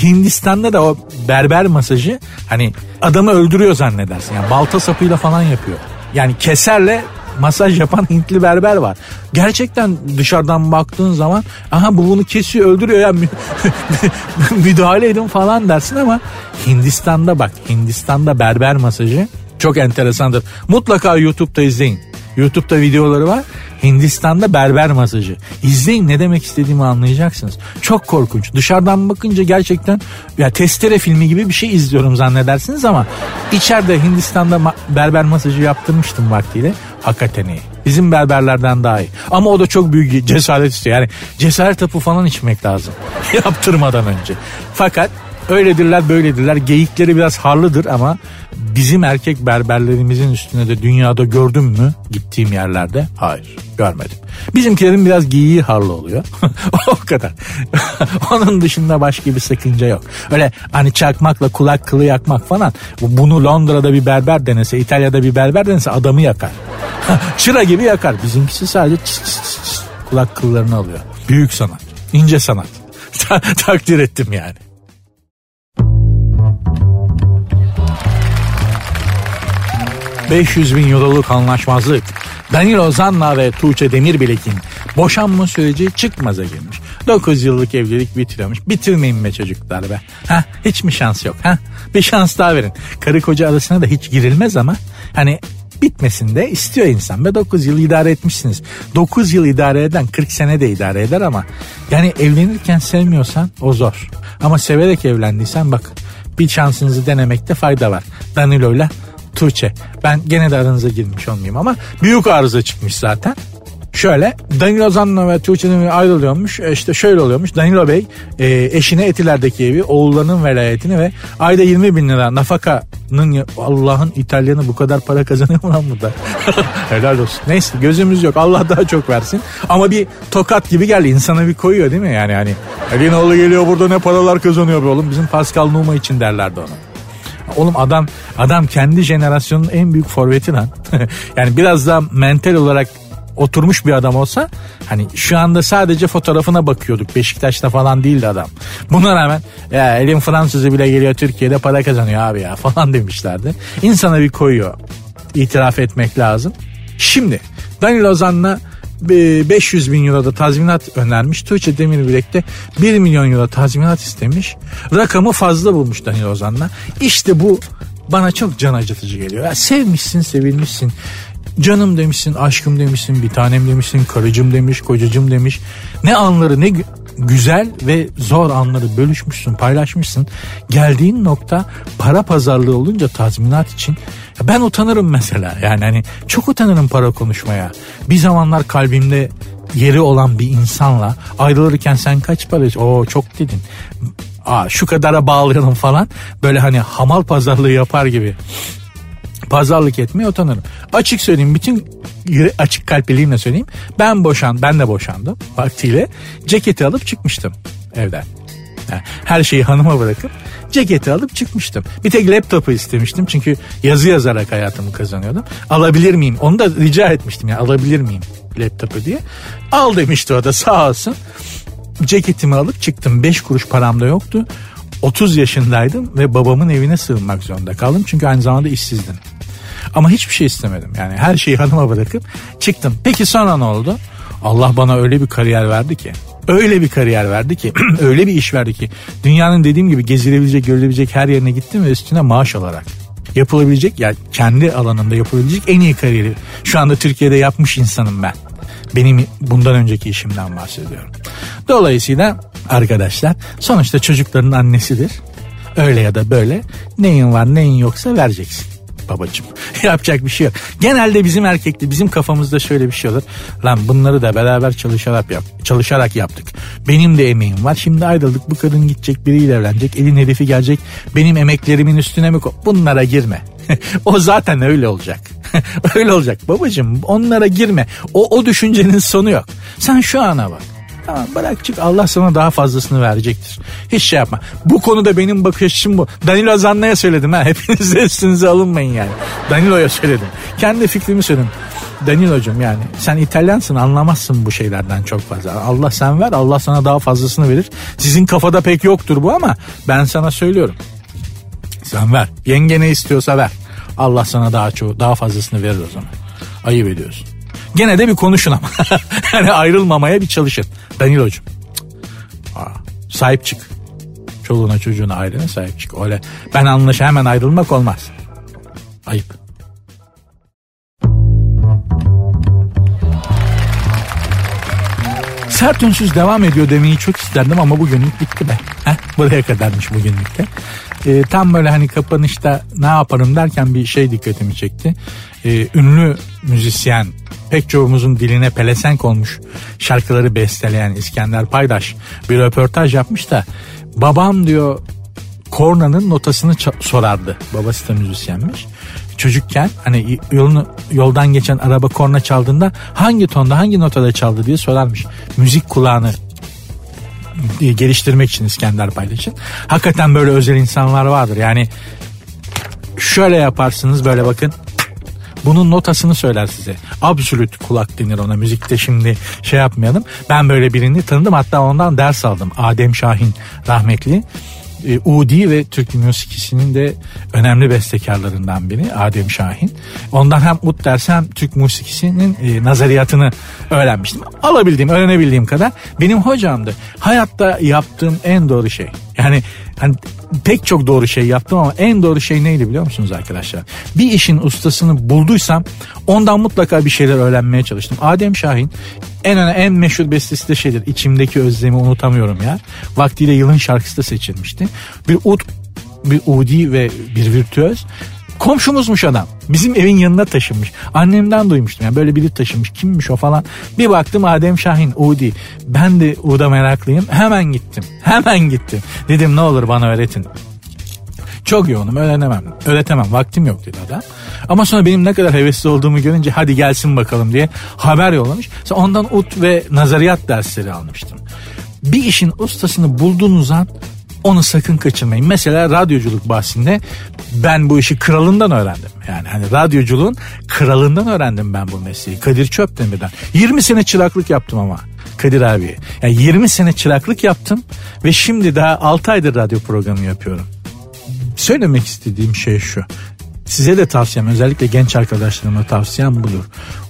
Hindistan'da da o berber masajı hani adamı öldürüyor zannedersin. Yani balta sapıyla falan yapıyor. Yani keserle masaj yapan Hintli berber var. Gerçekten dışarıdan baktığın zaman aha bu bunu kesiyor öldürüyor ya müdahale edin falan dersin ama Hindistan'da bak Hindistan'da berber masajı çok enteresandır. Mutlaka YouTube'da izleyin. YouTube'da videoları var. Hindistan'da berber masajı. İzleyin ne demek istediğimi anlayacaksınız. Çok korkunç. Dışarıdan bakınca gerçekten ya testere filmi gibi bir şey izliyorum zannedersiniz ama içeride Hindistan'da ma- berber masajı yaptırmıştım vaktiyle. Hakikaten iyi. Bizim berberlerden daha iyi. Ama o da çok büyük cesaret istiyor. Yani cesaret tapı falan içmek lazım. Yaptırmadan önce. Fakat öyledirler böyledirler. Geyikleri biraz harlıdır ama bizim erkek berberlerimizin üstüne de dünyada gördüm mü gittiğim yerlerde? Hayır görmedim. Bizimkilerin biraz giyiği harlı oluyor. o kadar. Onun dışında başka bir sakınca yok. Öyle hani çakmakla kulak kılı yakmak falan. Bunu Londra'da bir berber denese, İtalya'da bir berber denese adamı yakar. Çıra gibi yakar. Bizimkisi sadece çıs çıs çıs kulak kıllarını alıyor. Büyük sanat. ince sanat. Takdir ettim yani. 500 bin euroluk anlaşmazlık. Danilo Zanna ve Tuğçe Demirbilek'in boşanma süreci çıkmaza girmiş. 9 yıllık evlilik bitiriyormuş. Bitirmeyin be çocuklar be. Ha hiç mi şans yok? Ha bir şans daha verin. Karı koca arasına da hiç girilmez ama hani bitmesin de istiyor insan ve 9 yıl idare etmişsiniz. 9 yıl idare eden 40 sene de idare eder ama yani evlenirken sevmiyorsan o zor. Ama severek evlendiysen bak bir şansınızı denemekte fayda var. Danilo'yla Tuğçe. Ben gene de aranıza girmiş olmayayım ama büyük arıza çıkmış zaten. Şöyle Danilo Zanna ve Tuğçe Demir ayrılıyormuş. E, işte şöyle oluyormuş. Danilo Bey e, eşine Etiler'deki evi, oğullarının velayetini ve ayda 20 bin lira nafakanın Allah'ın İtalyanı bu kadar para kazanıyor mu lan burada? Helal olsun. Neyse gözümüz yok. Allah daha çok versin. Ama bir tokat gibi geldi. insana bir koyuyor değil mi? Yani hani Elinoğlu geliyor burada ne paralar kazanıyor be oğlum. Bizim Pascal Numa için derlerdi ona. Oğlum adam adam kendi jenerasyonun en büyük forveti lan. yani biraz daha mental olarak oturmuş bir adam olsa hani şu anda sadece fotoğrafına bakıyorduk. Beşiktaş'ta falan değildi adam. Buna rağmen ya elin Fransızı bile geliyor Türkiye'de para kazanıyor abi ya falan demişlerdi. İnsana bir koyuyor. İtiraf etmek lazım. Şimdi Danilo Zan'la 500 bin euro da tazminat önermiş. Tuğçe Demirbilek de 1 milyon euro tazminat istemiş. Rakamı fazla bulmuş Danilo Ozan'la. İşte bu bana çok can acıtıcı geliyor. Ya sevmişsin, sevilmişsin. Canım demişsin, aşkım demişsin, bir tanem demişsin, karıcım demiş, kocacım demiş. Ne anları ne güzel ve zor anları bölüşmüşsün, paylaşmışsın. Geldiğin nokta para pazarlığı olunca tazminat için ben utanırım mesela. Yani hani çok utanırım para konuşmaya. Bir zamanlar kalbimde yeri olan bir insanla ayrılırken sen kaç para? Oo çok dedin. Aa, şu kadara bağlayalım falan. Böyle hani hamal pazarlığı yapar gibi pazarlık etmeye utanırım. Açık söyleyeyim bütün açık kalpliliğimle söyleyeyim. Ben boşan, ben de boşandım vaktiyle. Ceketi alıp çıkmıştım evden. Her şeyi hanıma bırakıp ceketi alıp çıkmıştım. Bir tek laptopu istemiştim çünkü yazı yazarak hayatımı kazanıyordum. Alabilir miyim? Onu da rica etmiştim yani alabilir miyim laptopu diye. Al demişti o da sağ olsun. Ceketimi alıp çıktım. 5 kuruş param da yoktu. 30 yaşındaydım ve babamın evine sığınmak zorunda kaldım. Çünkü aynı zamanda işsizdim. Ama hiçbir şey istemedim. Yani her şeyi hanıma bırakıp çıktım. Peki sonra ne oldu? Allah bana öyle bir kariyer verdi ki. Öyle bir kariyer verdi ki. öyle bir iş verdi ki. Dünyanın dediğim gibi gezilebilecek, görülebilecek her yerine gittim ve üstüne maaş alarak. Yapılabilecek yani kendi alanında yapılabilecek en iyi kariyeri. Şu anda Türkiye'de yapmış insanım ben. Benim bundan önceki işimden bahsediyorum. Dolayısıyla arkadaşlar sonuçta çocukların annesidir. Öyle ya da böyle neyin var neyin yoksa vereceksin babacım. Yapacak bir şey yok. Genelde bizim erkekli bizim kafamızda şöyle bir şey olur. Lan bunları da beraber çalışarak yap, çalışarak yaptık. Benim de emeğim var. Şimdi ayrıldık bu kadın gidecek biriyle evlenecek. Elin herifi gelecek. Benim emeklerimin üstüne mi? Bunlara girme. o zaten öyle olacak. öyle olacak. Babacım onlara girme. O, o düşüncenin sonu yok. Sen şu ana bak. Tamam bırak çık Allah sana daha fazlasını verecektir. Hiç şey yapma. Bu konuda benim bakış açım bu. Danilo Zanna'ya söyledim ha. Hepiniz de üstünüze alınmayın yani. Danilo'ya söyledim. Kendi fikrimi söyledim. Danilo'cum yani sen İtalyansın anlamazsın bu şeylerden çok fazla. Allah sen ver Allah sana daha fazlasını verir. Sizin kafada pek yoktur bu ama ben sana söylüyorum. Sen ver. Yenge ne istiyorsa ver. Allah sana daha çok daha fazlasını verir o zaman. Ayıp ediyorsun. Gene de bir konuşun ama. yani ayrılmamaya bir çalışın. Danilo'cum. Aa, sahip çık. Çoluğuna çocuğuna ailene sahip çık. Öyle ben anlaşa hemen ayrılmak olmaz. Ayıp. Sert ünsüz devam ediyor demeyi çok isterdim ama bugünlük bitti be. Heh, buraya kadarmış bugünlükte. Ee, tam böyle hani kapanışta ne yaparım derken bir şey dikkatimi çekti. Ee, ünlü müzisyen pek çoğumuzun diline pelesenk olmuş şarkıları besteleyen İskender Paydaş bir röportaj yapmış da babam diyor kornanın notasını sorardı. Babası da müzisyenmiş. Çocukken hani yolunu, yoldan geçen araba korna çaldığında hangi tonda hangi notada çaldı diye sorarmış. Müzik kulağını geliştirmek için İskender Paydaş'ın. Hakikaten böyle özel insanlar vardır. Yani şöyle yaparsınız böyle bakın bunun notasını söyler size. Absolut kulak denir ona müzikte şimdi şey yapmayalım. Ben böyle birini tanıdım hatta ondan ders aldım. Adem Şahin rahmetli. E, Udi ve Türk musikisinin de önemli bestekarlarından biri Adem Şahin. Ondan hem ut dersi hem Türk musikisinin e, nazariyatını öğrenmiştim. Alabildiğim, öğrenebildiğim kadar benim hocamdı. Hayatta yaptığım en doğru şey. Yani hani pek çok doğru şey yaptım ama en doğru şey neydi biliyor musunuz arkadaşlar? Bir işin ustasını bulduysam ondan mutlaka bir şeyler öğrenmeye çalıştım. Adem Şahin en öne en meşhur bestesi de şeydir. İçimdeki özlemi unutamıyorum ya. Vaktiyle yılın şarkısı da seçilmişti. Bir ud bir udi ve bir virtüöz Komşumuzmuş adam. Bizim evin yanına taşınmış. Annemden duymuştum. Yani böyle biri taşınmış. Kimmiş o falan. Bir baktım Adem Şahin Udi. Ben de Uda meraklıyım. Hemen gittim. Hemen gittim. Dedim ne olur bana öğretin. Çok yoğunum öğrenemem. Öğretemem vaktim yok dedi adam. Ama sonra benim ne kadar hevesli olduğumu görünce hadi gelsin bakalım diye haber yollamış. Sonra ondan ut ve nazariyat dersleri almıştım. Bir işin ustasını bulduğunuz an onu sakın kaçırmayın. Mesela radyoculuk bahsinde ben bu işi kralından öğrendim. Yani hani radyoculuğun kralından öğrendim ben bu mesleği. Kadir Çöpdemir'den. 20 sene çıraklık yaptım ama. Kadir abi. Yani 20 sene çıraklık yaptım ve şimdi daha 6 aydır radyo programı yapıyorum. Söylemek istediğim şey şu. Size de tavsiyem özellikle genç arkadaşlarıma tavsiyem budur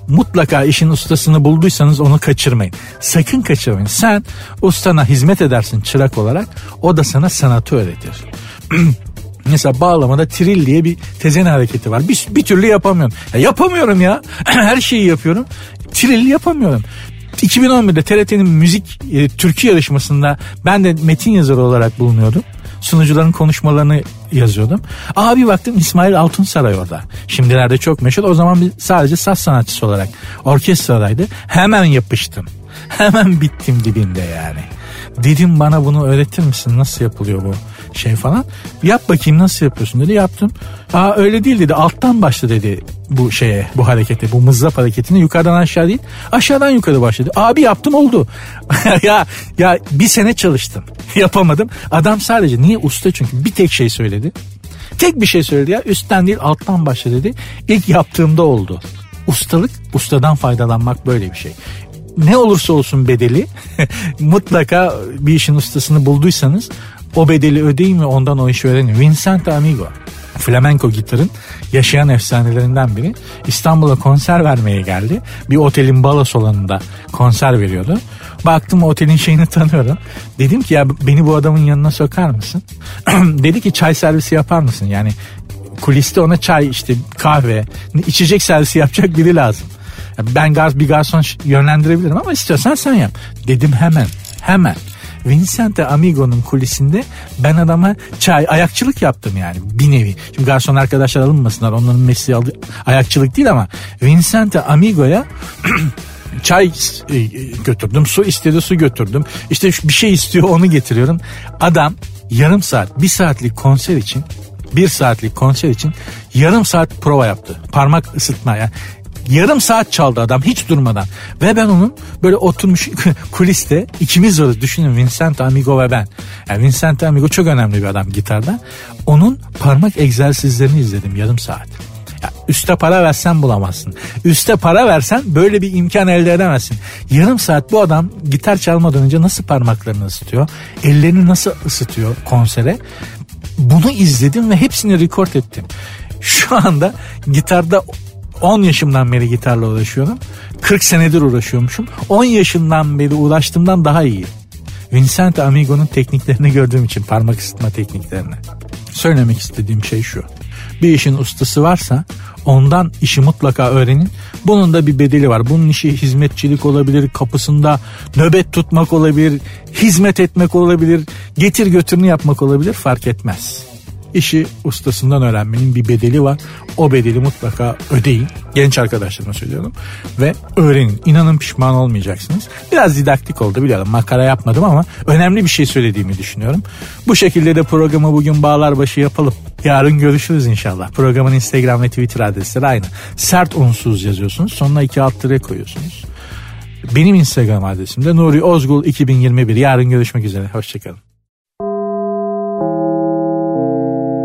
mutlaka işin ustasını bulduysanız onu kaçırmayın. Sakın kaçırmayın. Sen ustana hizmet edersin çırak olarak o da sana sanatı öğretir. Mesela bağlamada tril diye bir tezen hareketi var. Bir, bir türlü yapamıyorum. Ya yapamıyorum ya. Her şeyi yapıyorum. Tril yapamıyorum. 2011'de TRT'nin müzik e, türkü yarışmasında ben de metin yazarı olarak bulunuyordum sunucuların konuşmalarını yazıyordum. Abi baktım İsmail Altunsaray orada. Şimdilerde çok meşhur. O zaman bir sadece saz sanatçısı olarak orkestradaydı. Hemen yapıştım. Hemen bittim dibinde yani. Dedim bana bunu öğretir misin? Nasıl yapılıyor bu şey falan. Yap bakayım nasıl yapıyorsun dedi. Yaptım. Aa öyle değil dedi. Alttan başla dedi bu şeye bu harekete bu mızrap hareketini yukarıdan aşağı değil aşağıdan yukarı başladı. Abi yaptım oldu. ya ya bir sene çalıştım yapamadım. Adam sadece niye usta çünkü bir tek şey söyledi. Tek bir şey söyledi ya üstten değil alttan başla dedi. İlk yaptığımda oldu. Ustalık ustadan faydalanmak böyle bir şey ne olursa olsun bedeli mutlaka bir işin ustasını bulduysanız o bedeli ödeyin ve ondan o işi öğrenin. Vincent Amigo flamenco gitarın yaşayan efsanelerinden biri. İstanbul'a konser vermeye geldi. Bir otelin balo salonunda konser veriyordu. Baktım otelin şeyini tanıyorum. Dedim ki ya beni bu adamın yanına sokar mısın? Dedi ki çay servisi yapar mısın? Yani kuliste ona çay işte kahve içecek servisi yapacak biri lazım. Ben gar, bir garson yönlendirebilirim ama istiyorsan sen yap. Dedim hemen hemen. Vincente Amigo'nun kulisinde ben adama çay ayakçılık yaptım yani bir nevi. Şimdi garson arkadaşlar alınmasınlar onların mesleği ayakçılık değil ama Vincente Amigo'ya çay e, götürdüm su istedi su götürdüm işte bir şey istiyor onu getiriyorum adam yarım saat bir saatlik konser için bir saatlik konser için yarım saat prova yaptı. Parmak ısıtma yani Yarım saat çaldı adam hiç durmadan. Ve ben onun böyle oturmuş kuliste ikimiz varız düşünün Vincent Amigo ve ben. Yani Vincent Amigo çok önemli bir adam gitarda. Onun parmak egzersizlerini izledim yarım saat. Ya üste para versen bulamazsın. Üste para versen böyle bir imkan elde edemezsin. Yarım saat bu adam gitar çalmadan önce nasıl parmaklarını ısıtıyor? Ellerini nasıl ısıtıyor konsere? Bunu izledim ve hepsini rekord ettim. Şu anda gitarda 10 yaşımdan beri gitarla uğraşıyorum. 40 senedir uğraşıyormuşum. 10 yaşından beri uğraştığımdan daha iyi. Vincent Amigo'nun tekniklerini gördüğüm için parmak ısıtma tekniklerini. Söylemek istediğim şey şu. Bir işin ustası varsa ondan işi mutlaka öğrenin. Bunun da bir bedeli var. Bunun işi hizmetçilik olabilir, kapısında nöbet tutmak olabilir, hizmet etmek olabilir, getir götürünü yapmak olabilir fark etmez. İşi ustasından öğrenmenin bir bedeli var. O bedeli mutlaka ödeyin. Genç arkadaşlarıma söylüyorum. Ve öğrenin. İnanın pişman olmayacaksınız. Biraz didaktik oldu biliyorum. Makara yapmadım ama önemli bir şey söylediğimi düşünüyorum. Bu şekilde de programı bugün bağlar başı yapalım. Yarın görüşürüz inşallah. Programın Instagram ve Twitter adresleri aynı. Sert unsuz yazıyorsunuz. Sonuna iki alt lira koyuyorsunuz. Benim Instagram adresim de Nuri Ozgul 2021. Yarın görüşmek üzere. Hoşçakalın.